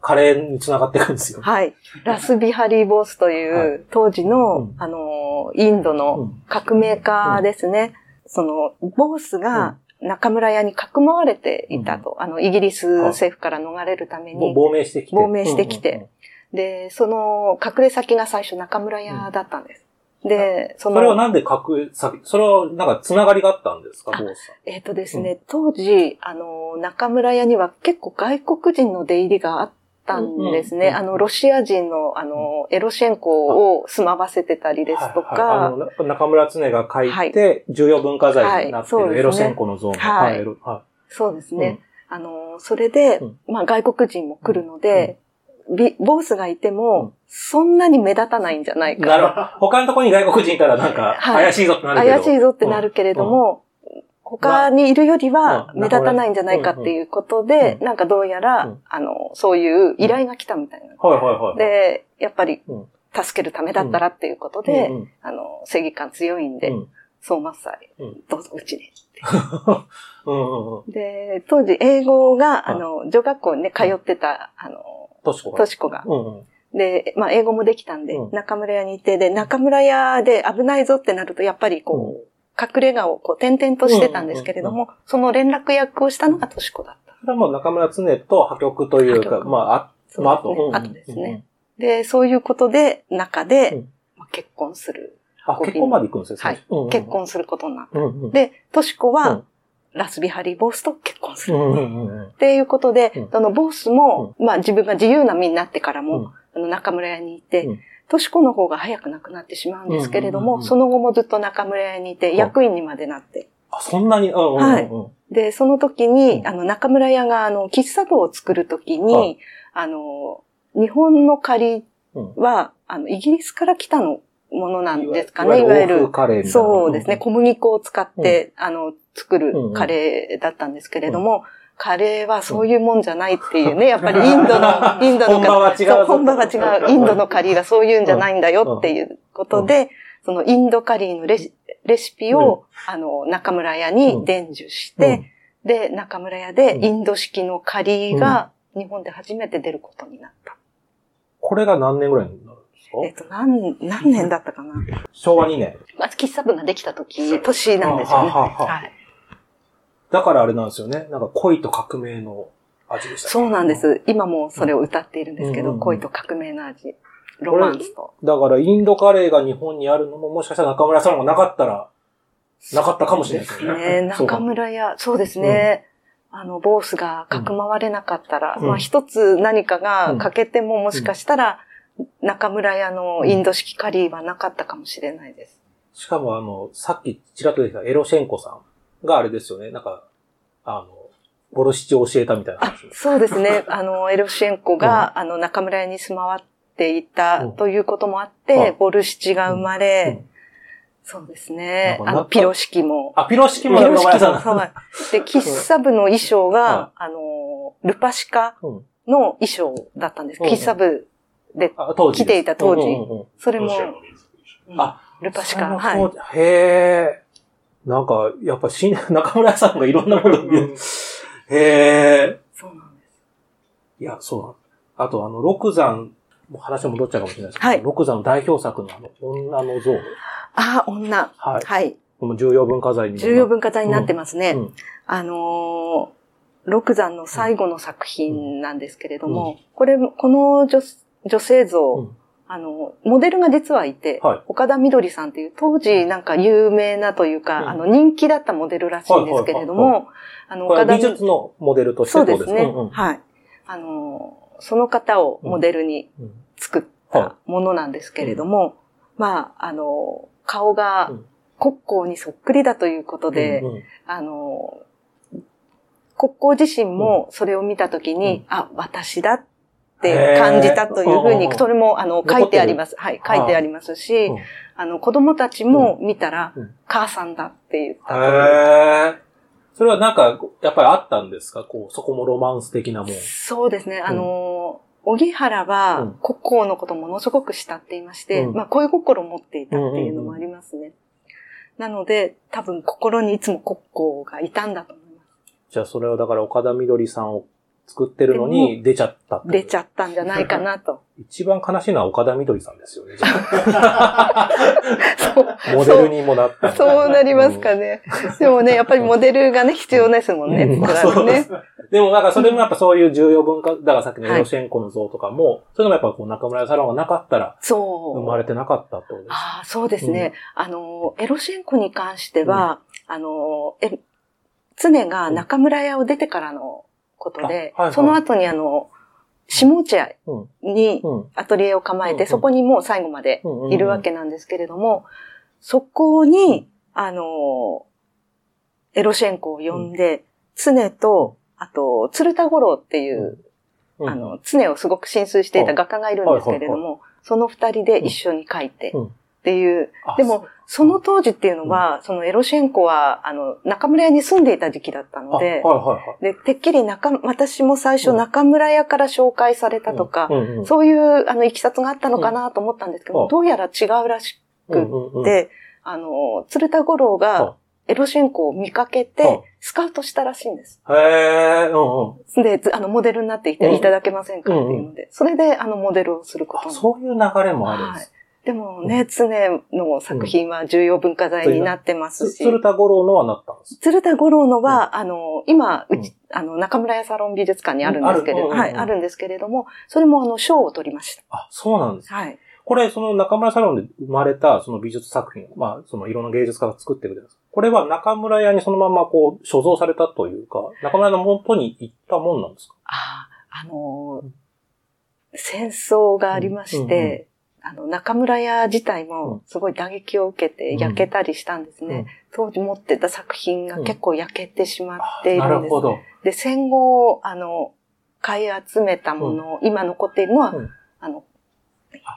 カレーに繋がっていくんですよ。
はい。ラスビハリー・ボースという、当時の、
うん
あの、インド
う
の
ん
革命家ですね。その、ボースが中村屋にかくまわれていたと。あの、イギリス政府から逃れるため
もう
に。
亡命してきて。
亡命してきて
うんうんうん
で、その、隠れ先が最初中村屋だったんです。で、そ
それは
の、
なんで隠さ、それはなんか繋がりがあったんですか、
あ
ボースさん？
えっ、とですね、当時、あの、中村屋には結構外国人の出入りがあったんですね。
うんうん
あの、ロシア人の、あの、エロシェンコを住まわせてたりですと
はい。はい。中村常が書いて、重要文化財になって
はい。
るエロ線香の像の。
はい。
エロは
そうですね。あの、それで
うん、
まあ外国人も来るので、ビボースがいても、そんなに目立たないんじゃない
い。なる
か。
ほど。他のところに外国人いたらなんか、
はい
怪しいぞってなるけど。
怪しいぞってなるけれども、他にいるよりは
うん
目立たないんじゃないかっていうことで、なんかどうやら、
うん
あの、そういう依頼が来たみたいな。
はいはいはい。
で、やっぱり
うん、
助けるためだったらっていうこと
うん
で、
うん
あの、正義感強いんで、
うん
相馬祭
うん、
どうぞうちに。<laughs>
うんうんうん。
で、当時英語が、
はい
あの、女学校にね、通ってた、あの、
としこが。
とし子が。
うんうん。
で、まあ、英語もできたんで、
うん。
中村屋にいて、で、中村屋で危ないぞってなると、やっぱりこう、隠れ家をこう、点々としてたんですけれども、その連絡役をしたのがとし子だった。
それはもう中村常と破局というか、まあ、あ、まあ、あと、
そうですね。
うん
あと。ですね。で、そういうことで、中で、まあ結婚する。
あ、結婚まで行くんですね。
はい。結。婚することになった。で、とし子は
うん、
ラスビハリー・ボースと結婚する。っていうことで、
うん。
そのボースも、まあ自分が自由な身になってからも、
うん
あの中村屋にいて
うん、
とし子の方が早く亡くなってしまうんですけれども、
うんうんうんうん。
その後もずっと中村屋にいて、
ん。
役員にまでなって。
あ、そんなに、うんうん。
はい。で、その時に、
うん。
あの中村屋があの喫茶部を作る時に、
はい
あの、日本の仮
うん。
は、あの、イギリスから来たのものなんですかね、いわゆる。そうですね。小麦粉を使って、あの、作るカレーだったんですけれども、カレーはそういうもんじゃないっていうね、やっぱりインドの、<laughs> インドの
本場は違う
本場は違う。インドのカリーはそういうんじゃないんだよっていうことで、そのインドカリーのレシレシピを、あの、中村屋に伝授して、で、中村屋でインド式のカリーが日本で初めて出ることになった。
これが何年ぐらいになるんですか？
えっと、何、何年だったかな？
昭和2年。
まず喫茶部ができた時、年なんですよね。
ははは
はい。
だからあれなんですよね。なんか恋と革命の味でしたっけ？
そうなんで。す。今もそれを歌っているんですけど、
うんうんうん
恋と革命の味。ロマンスと。
だからインドカレーが日本にあるのももしかしたら中村さんがなかったら、なかったかもしれないですよね。
ね中村屋、そうですね。あの、ボースがかくまわれなかったら、
うん
まあ一つ何かが欠けてももしかしたら、中村屋のインド式カリーはなかったかもしれないです。
しかもあの、さっきちらっと出てきたエロシェンコさんがあれですよね。なんか、あの、ボルシチを教えたみたいな
あ
話。
そうですね。<laughs> あの、エロシェンコが、あの、中村屋に住まわっていたということもあって、
うん
ボルシチが生まれ、
うん
そうですね。あの、ピロ式も。
あ、ピロ式も
ピロ式も、
中村さん。
はい。で、喫茶部の衣装
は
が、あの、ルパシカ
うん
の衣装だったんです。
うん
喫茶部で、
あ当時です。
着ていた当時
うんうんうん
それも
あ
ルパシカ。はい。
へえ。なんか、やっぱし、<laughs> 中村屋さんがいろんなものを見る。へえ。
そうなんです。
いや、そうなんあと、あの、六山、もう話戻っちゃうかもしれないですけど、
はい
六山の代表作のあの、女の像。
ああ、女。
はい。
はい。
この重要文化財に
重要文化財になってますね。
うん
あのー六山の最後の作品なんですけれども、
うん
これ、この女女性像、
うん
あの、モデルが実はいて、
はい。
岡田みどりさんっていう当時なんか有名なというか、
うん。
あの人気だったモデルらしいんですけれど
はいはい
も、あの、岡田み
美術のモデルとして
そうですね、
うんうん。
はい。あの、その方をモデルに
うん。
作ったものなんですけれども、まあ、あの、顔が
うん。
国交にそっくりだということで、
うんうん。
あの、国交自身もそれを見たときに、あ、私だって感じたというふうに、それも、あの、書いてあります。はい、書いてありますし、
うん
あの、子供たちも見たら、
うん
母さんだって言ったという。
それはなんか、やっぱりあったんですか？こう、そこもロマンス的なもん。
そうですね。あの、荻原は
うん
国交のことをものすごく慕っていまして、
うん
まあ恋心を持っていたっていうのもありますね。なので、多分心にいつも国交がいたんだと思います。
じゃあそれはだから岡田みどりさんを作ってるのに出ちゃったっ
出ちゃったんじゃないかなと。
一番悲しいのは岡田みどりさんですよね。<laughs> モデルにもなった。
そうなりますかね。でもね、やっぱりモデルがね、必要ですもんね、
うん
作られね。
でもなんかそれもやっぱそういう重要文化、だからさっきのエロシェンコの像とかも、そういうのもやっぱこう中村屋サロンがなかったら
そう。
生まれてなかったとです。
ああ、そうですね。あの、エロシェンコに関しては、あの、え、常が中村屋を出てからのことで、
あはいはい。
その後にあの、下落合
うん。
に
うん。
アトリエを構えて、そこにもう最後までいるわけなんですけれども、そこに、あの、エロシェンコを呼んで、常と、あと、鶴田五郎っていう、
うん。
あの、常をすごく浸水していた画家がいるんですけれども、その二人で一緒に描いて、
うん
っていう、
あ
でも、その当時っていうのは、そのエロシェンコは、あの、中村屋に住んでいた時期だったので、
あはいはいはい。
で、てっきり中、私も最初中村屋から紹介されたとか、
うんうんうん
そういう、あの、いきさつがあったのかなと思ったんですけど、
うん。
どうやら違うらしく
うんうんうん
って、あの、鶴田五郎
は
がエロシェンコを見かけ
は
て、スカウトしたらしいんです。
へえ、うんうん。
で、ずあの、モデルになっていて
うん。
いただけませんかっていうので、それで、あの、モデルをすること
そういう流れもあるんです。
でもね、常の作品は重要文化財になってますし、
つ鶴田五郎のはなったんです。
鶴田五郎のは、あの、今、うち、あの、中村屋サロン美術館にあるんですけれど、はい、あるんですけれども、それもあの、賞を取りまし
あ、そうなんです。
た。はい。
これ、その中村サロンで生まれたその美術作品、まあ、そのいろんな芸術家が作ってるじゃないですか。これは中村屋にそのままこう、所蔵されたというか、中村屋の元に行ったもんなんですか？
ああ、あのー戦争がありまして、あの、中村屋自体もすごい打撃を受けて焼けたりしたんですね。
うん
当時持ってた作品が結構焼けてしまってい
な
るんです。
るほど。
で、戦後、あの、買い集めたもの、今残っているのは、
うん
あの、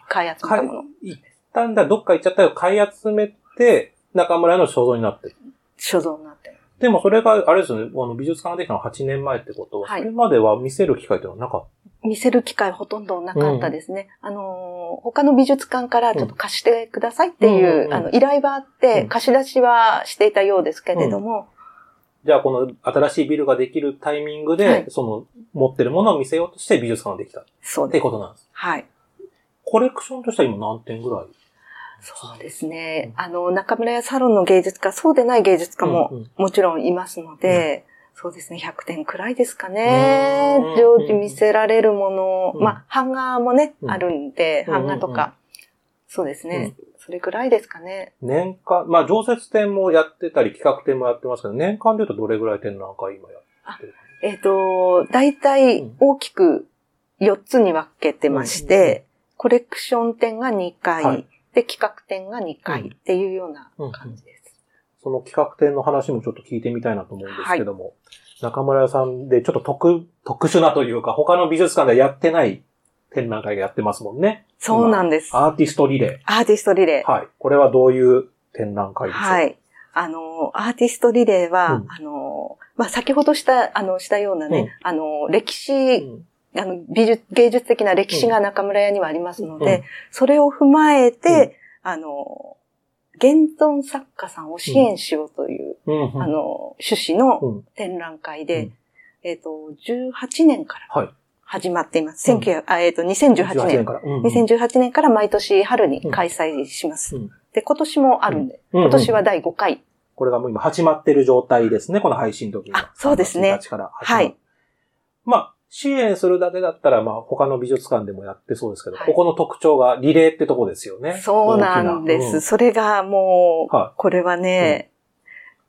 買い集めたもの。、
一旦だ、どっか行っちゃったよ。買い集めて、中村屋の所蔵になってる。
所蔵になってる。
でもそれが、あれですよね、あの美術館ができたのは8年前ってことは、
はい
それまでは見せる機会っていうのはなかっ
見せる機会ほとんどなかったですね。あのー、他の美術館からちょっと貸してくださいっていう、
うんうんうん
あの、依頼はあって、
うん
貸し出しはしていたようですけれども、
た。じゃあこの新しいビルができるタイミングで、
はい
その持ってるものを見せようとして美術館ができたっ
そうです。
てことなんです。
はい。
コレクションとしては今何点ぐらい？
そうですね。あの、中村屋サロンの芸術家、そうでない芸術家ももちろんいますので、そうですね、100点くらいですかね。
うん。
常時見せられるもの、
うん。
まあ、版画もね、
うん。
あるんで、
うん
版画とか、そうですね、それくらいですかね。
年間、まあ常設展もやってたり企画展もやってますけど、年間で言うとどれぐらい展覧会今やってるか。
えっ、と、大体大きく4つに分けてまして、コレクション展が2回、
はい
で、企画展が2回
うん
っていうような感じです。
その企画展の話もちょっと聞いてみたいなと思うんですけども、中村屋さんでちょっと特、特殊なというか、他の美術館ではやってない展覧会がやってますもんね。
そうなんです。
アーティストリレ
アーティストリレー。
ー。はい。これはどういう展覧会ですか？
はい。あの、アーティストリレーは、
うん
あの、まあ、先ほどした、あの、したようなね、あの、歴史、
うん
あの、美術、芸術的な歴史が中村屋にはありますので、
うん
それを踏まえて、あの、現存作家さんを支援しようという、あの、趣旨の
うん
展覧会で、
うん
えっ、と、18年から
はい。
始まっています。
うん
1900あえっ、と、2018年。
から。うんうん
2018年から毎年春に開催します。
うん
で、今年もあるんで、
うん
今年は第5回。
これがもう今始まってる状態ですね、この配信時。
あそうですね
3月1日から始まる
はい。
まあ、支援するだけだったら、まあ、他の美術館でもやってそうですけど、
はい。
ここの特徴がリレーってとこですよね。
そうなんです。
大きな。
それがもう、
は
これはね、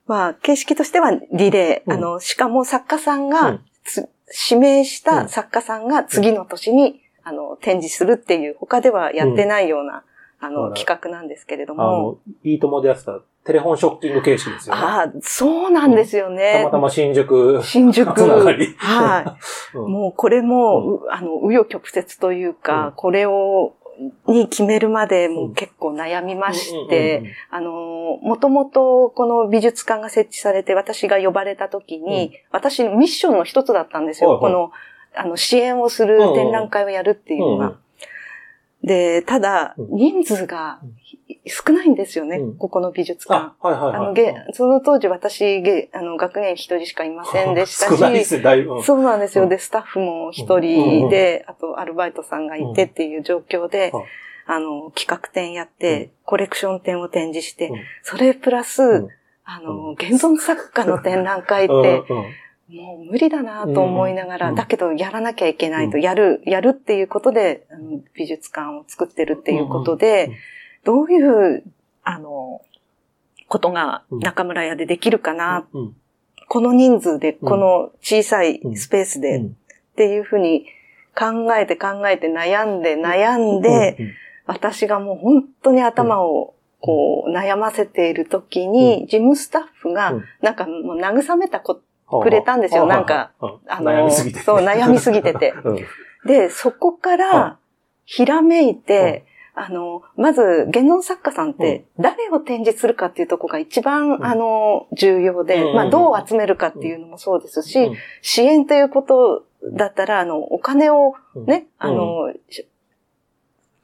まあ、形式としてはリレー。
うん。
あの、しかも作家さん
うん。
がつ、指名した作家さんが次の年に、あの、展示するっていう、他ではやってないような、あ
あ
の、
ら
企画なんですけれど
あ
も。
の、いいともでやってたテレフォンショッキング形式ですよね。
ああ、そうなんですよ
た
ね
ま。たま新宿。
新宿。
つながり
はい。<laughs>
うん
もうこれも、うあの、紆余曲折というか、
うん
これを、に決めるまでも
うん
う結構悩みまし
うんうんうん
て、あの、もともとこの美術館が設置されて私が呼ばれた時に、私のミッションの一つだったんですよ。
はいはい
この、あの、支援をする展覧会をやるっていうのが。で、ただ、
うん。
人数が少ないんですよね、
うん。
ここの美術館。
あ。、はいはいはい。
あの、げその当時私、げあの、学年一人しかいませんでしたし、
少ないですね、だいぶ。
そうなんですよ。
うん。
で、スタッフも一人で、あとアルバイトさんがいてっていう状況で
はい、
あの、企画展やって、コレクション展を展示して
うん、
それプラ
う
ス
ん、
あの、現存作家の展覧会っ
うん。
て、
うん
もう無理だなと思いながら、
うん。
だけどやらなきゃいけないと、
うん。
やる、やるっていうことで、美術館を作ってるっていうことで、どういう、あの、ことが
うん。
中村屋でできるかな、
うん
この人数で、この小さいスペースで、
うん。
っていうふうに考えて考えて悩んで悩んで、
うん
私がもう本当に頭をこう悩ませている時に、事務スタッフが
うん。
なんかもう慰めたこ
うん
くれたんですよ。
うん
なんか、
うん。
あの。そう悩みすぎてて。<laughs>
うん。
で、そこか
は
らひらめいて、あの、まず、現存作家さんって、誰を展示するかっていうところが一番、
ん。
あの、重要で、
うん
まあ、どう集めるかっていうのもそうですし、
うん。
支援ということだったら、あの、お金をね、あの、し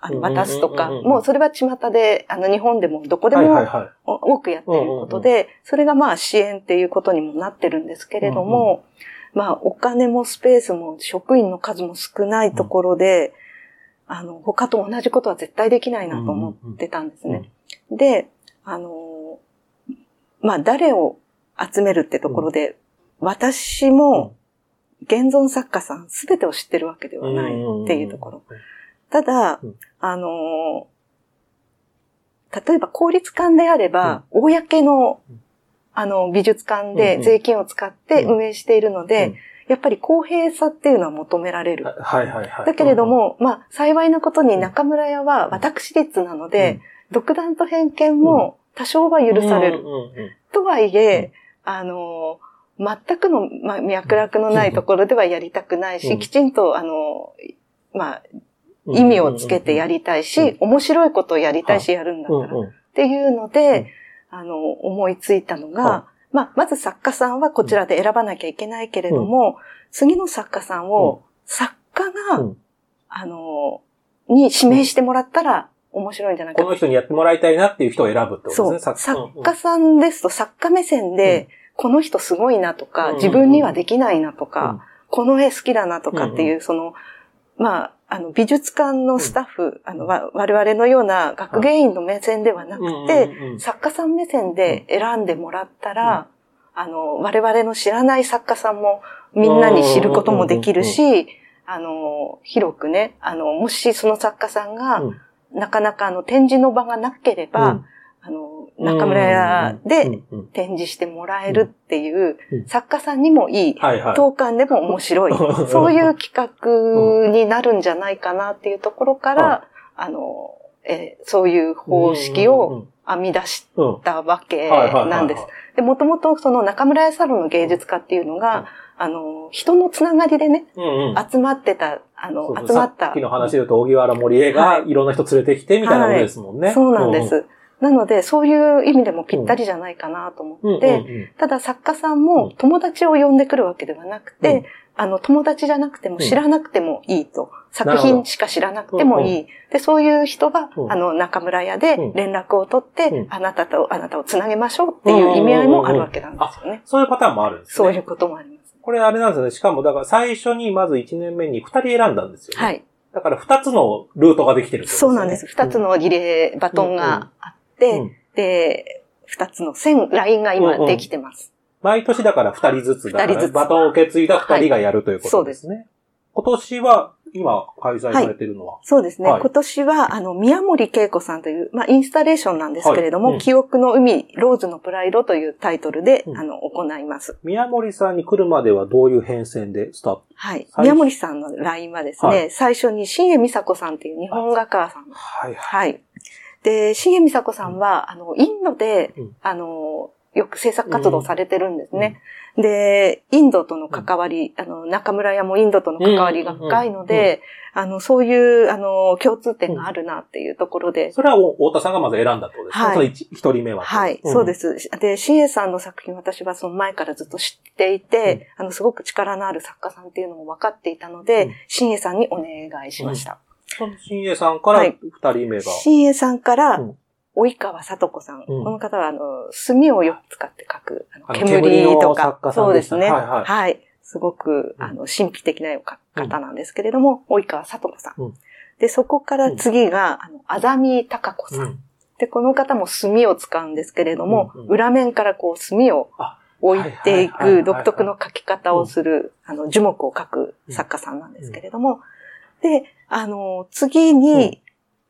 あの
うん
渡すとか、もうそれは巷で、あの、日本でもどこでも多くやっていることで、それがまあ支援っていうことにもなってるんですけれども、まあ、お金もスペースも職員の数も少ないところで、あの、他と同じことは絶対できないなと思ってたんですね。で、あの、まあ、誰を集めるってところで、私も、現存作家さんすべてを知ってるわけではないっていうところ。ただ
うん、
あの、例えば公立館であれば、公の
うん、
あの、美術館で税金を使って運営しているの
う
で
ん、
やっぱり公平さっていうのは求められる。
はいはいはい。
だけれども、まあ、幸いなことに中村屋は私立なので、独断と偏見も多少は許される。とはいえ、あの、全くの、まあ、脈絡のないところではやりたくないし、
うん。
きちんと、あの、まあ、
うん
意味をつけてやりたいし、面白いことをやりたいし、やるんだったら。っていうので、あの、思いついたの
は
が、まあ、まず作家さんはこちらで選ばなきゃいけないけれども、次の作家さんを、作家が、
うん。
あの、に指名してもらったら面白いんじゃないか。
この人にやってもらいたいなっていう人を選ぶってこと。ですね。
作家。さんですと作家目線で、この人すごいなとか、
うん。
自分にはできないなと
うん。
か、この絵好きだなとかっていう、その、まあ、あの、美術館のスタッフ、あの、わ我々のような学芸員の目線ではなくて、
うんうんうん
作家さん目線で選んでもらったら、あの、我々の知らない作家さんもみんなに知ることもできるし、あの、広くね、あの、もしその作家さんが、
うん。
なかなかあの展示の場がなければ、
うん
あの、中村屋で
うんうん。
展示してもらえるっていう、
うん。
作家さんにもいい、
はいはい。
当館でも面白い、
うん。
そういう企画になるんじゃないかなっていうところから、あの、えーそういう方式を編み出し
うんうん。
たわけ
はいはいはいはい。
なんです。で、もともとその中村屋サロンの芸術家っていうのが、あの、人のつながりでね、
うんうん。
集まってた、あの、集まった。
さっきの話で言うと、荻原森江がい。ろんな人連れてきてみたいなことですもんね。
そうなんです。なので、そういう意味でもぴったりじゃないかなと思って、ただ作家さんも友達を呼んでくるわけではなくて、
うん
あの、友達じゃなくても知らなくてもいいと。作品しか知らなくてもいい。で、そういう人が、
うん
あの、中村屋で
うん
連絡を取って、
うん
あなたと、あなたをつなげましょうっていう意味合いもあるわけなんですよね。
そういうパターンもあるんですね。
そういうこともあります。
これあれなんですよね。しかも、だから最初にまず1年目に2人選んだんですよ、ね。
はい。
だから2つのルートができてるってこと
そうなんです。二つのリレー、バトンがあって、
うん。
で、二つの線、ラインが今できてます。
毎年だから2人ずつだからバトンを受け継いだ2人がやるということですね。今年は、今開催されてるのは、
そうですね。
はい。
今年は、あの、宮森恵子さんという、まあ、インスタレーションなんですけれども、
はい。うん。
記憶の海、ローズのプライドというタイトルで、
うん。
あの、行います。
宮森さんに来るまではどういう変遷でスタート？
はい。宮森さんの LINE はですね、
はい。
最初に新江美佐子さんという日本画家さん。
はい。はい。
はい。で、新江美佐子さんは、あの、インドで、
うん
あの、よく制作活動されてるんですね。で、インドとの関わり、あの、中村屋もインドとの関わりが深いので、あの、そういう、あの、共通点があるなっていうところで、
それはお太田さんがまず選んだってことですね。
はい
一一人目は。
はい、そうですす。で、新江さんの作品私はその前からずっと知っていて、あの、すごく力のある作家さんっていうのも分かっていたので、
うん
新江さんにお願いしました。
新栄さんから
はい。
二人目が。
新江さんから
うん、
及川聡子さん。
うん。
この方は、あの、墨をよく使って描く、煙とかそう
で
すね。
はいはい。
すごく、あの、神秘的な方なんですけれども、及川聡子さん。
うん。
で、そこから次が、あの、あざみたか子さん。
うん。
で、この方も墨を使うんですけれども、
うんうん。
裏面からこう墨を
あ
置いていく独特の描き方をする、あの、樹木を描く作家さんなんですけれども、で、あの、次
うん。
に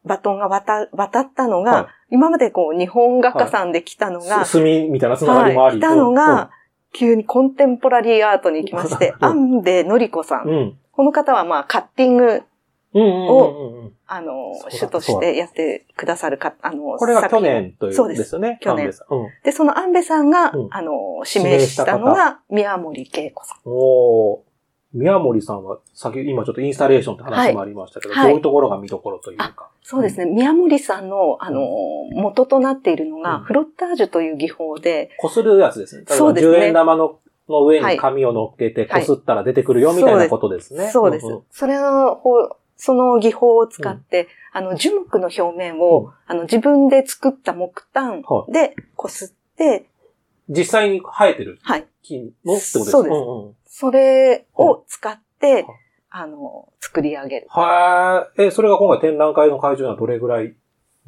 バトンが渡渡ったのが、
はい。
今までこう、日本画家さんで来たのが、
す墨みたいなつながりもあり。
はい、来たのが、急にコンテンポラリーアートに行きまして、
うん。
アンベのりこさん。
うん、うん。
この方はまあ、カッティング、
うんうんうんうん。
あの主としてやってくださるか、あの、
これが去年という
そうです。
よね。
去年
うん。
で、そのアンベさんが、
うん。
あの、指名したのが、宮森恵子さん。
おー宮森さんは、先、今ちょっとインスタレーションって話もありましたけど、
はい。
どういうところが見どころというか。
そうですね。宮森さんの、あの、元となっているのが、
うん。
フロッタージュという技法で、
こするやつですね。
そうですね。
10円玉のの上
はい
に紙を乗っけて、
はい。
こすったら出てくるよみたいなことですね。
そうです。それの方、その技法を使って、あの、樹木の表面を、
うん。
あの、自分で作った木炭
は
でこすって、
実際に生えてる
はい。
木のってことですか
そうですそれを使って
はい、
あの、作り上げる。
はい。え、それが今回展覧会の会場にはどれぐらい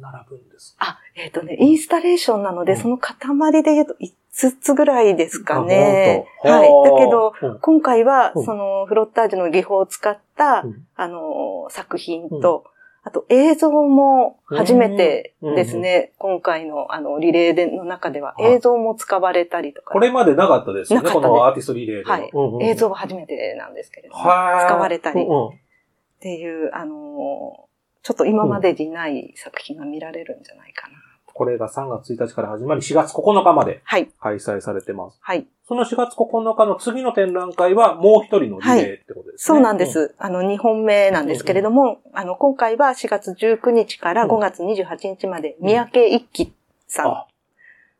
並ぶんですか？
あ、えっ、とね、インスタレーションなので、
うん。
その塊で言うと5つぐらいですか
あ
ね。はい。だけど、、
うん。
今回は
う、ん。
その、フロッタージュの技法を使った、
うん。
あの、作品と、あと映像も初めてですね、今回のあのリレーでの中では
はい
映像も使われたりとか、
これまでなかったですよね、このアーティストリレーでは。
はい。
うんうん
映像は初めてなんですけれども、
はい。
使われたりっていう、あの、ちょっと今までにない作品が見られるんじゃないかな。
これが3月1日から始まり、4月9日まで
はい、
開催されてます。
はい。
その4月9日の次の展覧会はもう一人のリレーってことですね。
そうなんです。あの、2本目なんですけれども、あの、今回は4月19日から5月28日まで、三宅一輝さん。
あ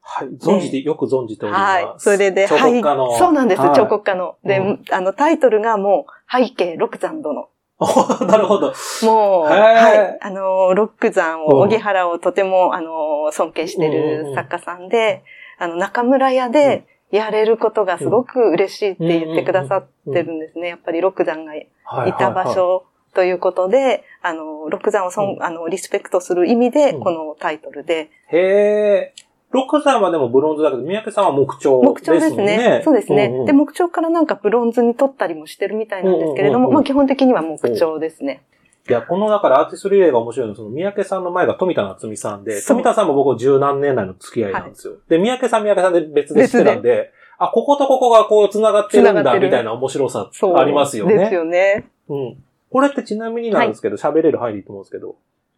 はい。存じて、よく存じております。
はい。それで、
彫刻家の。
はい。そうなんです、
はい
彫刻家の。で、
うん
あの、タイトルがもう、背景六山殿。<laughs>
なるほど。
もう、はい。あの、ロック山を、
うん。
荻原をとても、あの、尊敬してる作家さんで、あの、中村屋でやれることがすごく嬉しいって言ってくださってるんですね。やっぱりロック山がい
はい
た場所ということで、あの、ロック山をそん、
うん。
あの、リスペクトする意味で、
うん。
このタイトルで、
へえ。六さんはでもブロンズだけど、三宅さんは木彫
木彫ですね。そうですね。
んん
で、木彫からなんかブロンズに取ったりもしてるみたいなんですけれども、まあ基本的には木彫ですね。
いや、このだからアーティストリレーが面白いのは、その三宅さんの前が富田夏美さんで、富田さんも僕十何年来の付き合いなんですよ。で、三宅さん三宅さんで別でしてたんで、あ、こことここがこう繋がってるんだ、みたいな面白さ。ありますよね。
ですよね。
うん。これってちなみになんですけど、喋、れる範囲でいいと思うんですけど、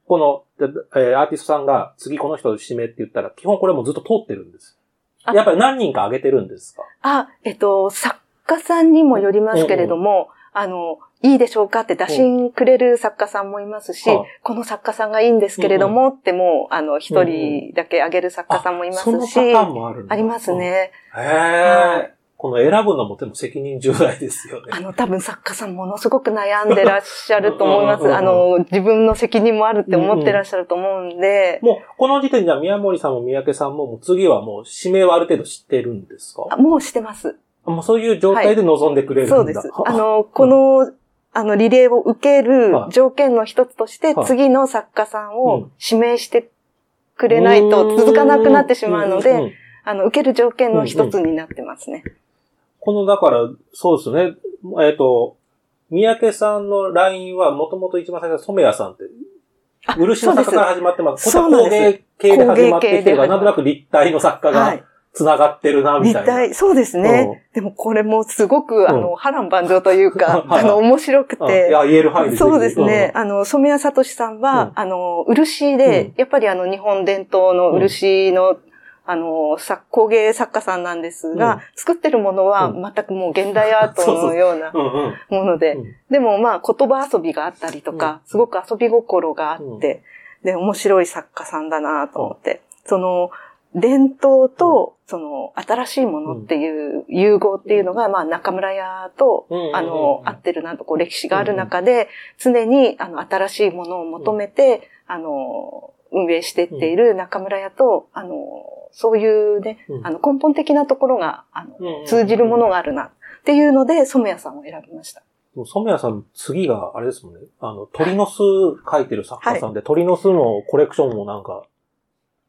この、でえーアーティストさんが次この人を指名って言ったら、基本これもずっと通ってるんです。
あ
やっぱり何人か上げてるんですか？
あ、えっと、作家さんにもよりますけれども、あの、いいでしょうかって打診くれる作家さんもいますし、
はあ
この作家さんがいいんですけれども、ってもう、あの、一人だけあげる作家さんもいます
そのパ
し、
ターンもあるんだ
あります。ね。
うんへ
は
え。この選ぶのもでも責任重大ですよね。
あの、多分作家さんものすごく悩んでらっしゃると思います。
うんうんうん
あの、自分の責任もあるって思ってらっしゃると思うんで、
もう、この時点では宮森さんも三宅さんも、もう次はもう指名はある程度知ってるんですか？
あもうしてます。
もうそういう状態で臨んでくれるんだ。
そうです。
は
あの、この、あの、リレーを受ける
はい
条件の一つとして
はい、
次の作家さん
う
を
ん
指名してくれないと続かなくなってしまうの
んん
で、
ん
あの、受ける条件の一つになってますね。
この、だから、そうですね。えっ、と、三宅さんの LINE はもともと一番最初は染谷さんって、
あ
漆の作家から始まってます。
そうです
こっちは工芸系で始まってきてるから、なんとなく立体の作家が
はい。
繋がってるな、みたいな。
立体、そうですね。でもこれもすごく、あの、波乱万丈というか、<laughs>
はい
あの、面白くて。
うんいや、言える範囲で。
そうですね。。あの、染谷聡さんは、
うん
あの、漆で、
うん
やっぱりあの、日本伝統の漆の、あの、作工芸作家さんなんですが、
うん。
作ってるものは
うん。
全くもう現代アートの <laughs> ような
うんうん。
もので、
うん。
でもまあ言葉遊びがあったりとか、すごく遊び心があって、で、面白い作家さんだなと思って、その、伝統と、その、新しいものっていう融合っていうのが、まあ、中村屋と
うんうんうんう、ん。
あの、合ってるなと、こう、歴史がある中で、常に、あの、新しいものを求めて、あの、運営してっている中村屋と、あの、そういうね
う、ん
あの、根本的なところが、あの
うんうん、
通じるものがあるな、っていうので、染谷さんを選びました。
染谷さん、次が、あれですもんね。あの、鳥の巣書いてる作家さんで、鳥の巣のコレクションもなんか、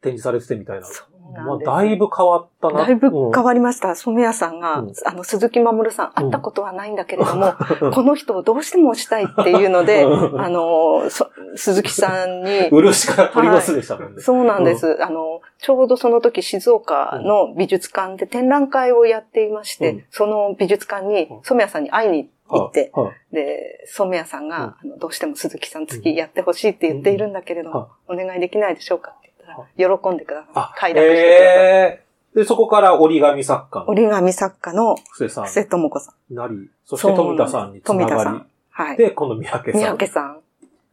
展示されててみたいな。
そう
まあ。だいぶ変わったな。
だいぶ
うん
変わりました。染谷さんが、
うん。
あの、鈴木守さん、会ったことはないんだけれども、
う <laughs> ん
この人をどうしてもしたいっていうので、
うん。
あの、そ鈴木さんに、
漆から鳥の巣でしたもんね。
そうなんです。あの、ちょうどその時静岡の美術館で展覧会をやっていまして、
うん。
その美術館に
うん。
染谷さんに会いに行って、
はいはい
で、染谷さんが、あのどうしても鈴木さん次やってほしいって言っているんだけれども、お願いできないでしょうか喜んでください
あ。、
快諾してください。
えー、で、そこから折り紙作家の
折り紙作家の
布施さん
布施智子さん。
になり、そして富田さんにつなが
富田さん。はい。
り、で、今度三宅
三
さん。
宅さん。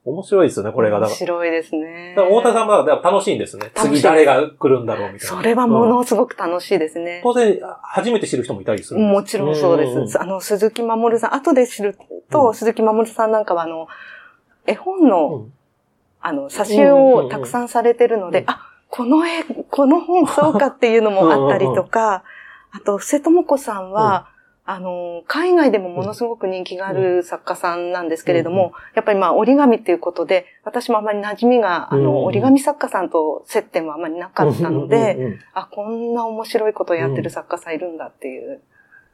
面白いですよね、これが。
面白いですね。
だから太田さんはだから楽しいんですね。次誰が来るんだろうみたいな。
それはも
うん
のすごく楽しいですね。
当然、初めて知る人もいたりする
もちろんそうです。あの、鈴木守さん、後で知ると、
うん
鈴木守さんなんかは、あの、絵本の、
うん
あの、挿絵をたくさんされてるので、
うん
あ、この絵、この本そうかっていうのもあったりとか、あと、布施智子さんは、あの、海外でもものすごく人気がある作家さんなんですけれども、
うん
やっぱりまあ折り紙っていうことで、私もあまり馴染みが、あ
うん。
の、折り紙作家さんと接点はあまりなかったので、あ、こんな面白いことをやってる作家さんいるんだっていう。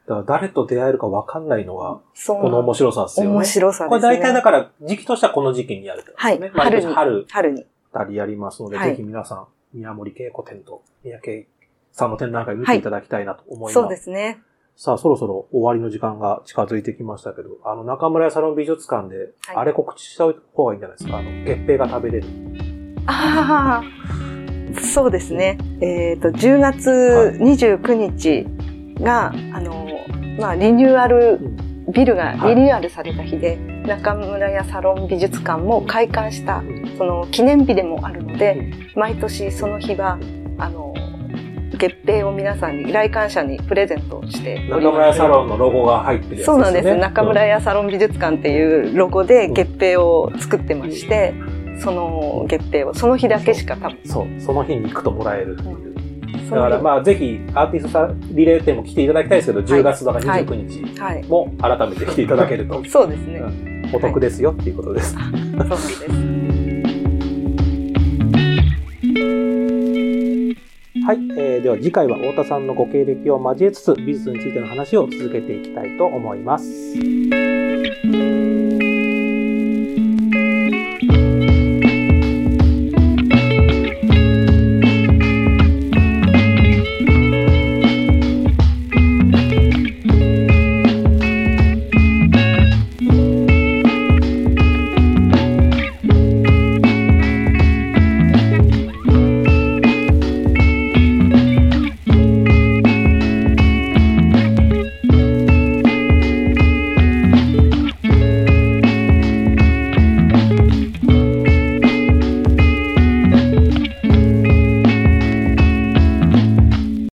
だから誰と出会えるか分かんないのが、この面白さですよね。
面白さ
こ
ですね。
れ大体だから、時期としてはこの時期にやるね。
はい春に
春、
春に。
たりやりますので、
はい
ぜひ皆さん、宮森恵子展と三宅さんの展覧会見ていただきたいなと思います。
そうですね。
さあ、そろそろ終わりの時間が近づいてきましたけど、あの、中村屋サロン美術館で、
はい
あれ告知した方がいいんじゃないですか？あの、月餅が食べれる。
ああ、そうですね。えっ、と、10月29日が、あの、まあ、リニューアル、ビルがリニューアルされた日で、中村屋サロン美術館も開館した、その記念日でもあるので、毎年その日は、あの、月餅を皆さんに、来館者にプレゼントして
中村屋。サロンのロゴが入ってるやつね。
そうなんです。中村屋サロン美術館っていうロゴで月餅を作ってまして、その月餅をその日だけしか多分。
うんそう、その日に行くともらえるっていう。だからまあ、ぜひ、アーティストさんリレー展も来ていただきたいですけど、10月だから29日
はい。
も改めて来ていただけると、<laughs>
そうですね。
お得ですよっていうことです。
そうなんです。<laughs>
はい、えーでは次回は太田さんのご経歴を交えつつ美術についての話を続けていきたいと思います。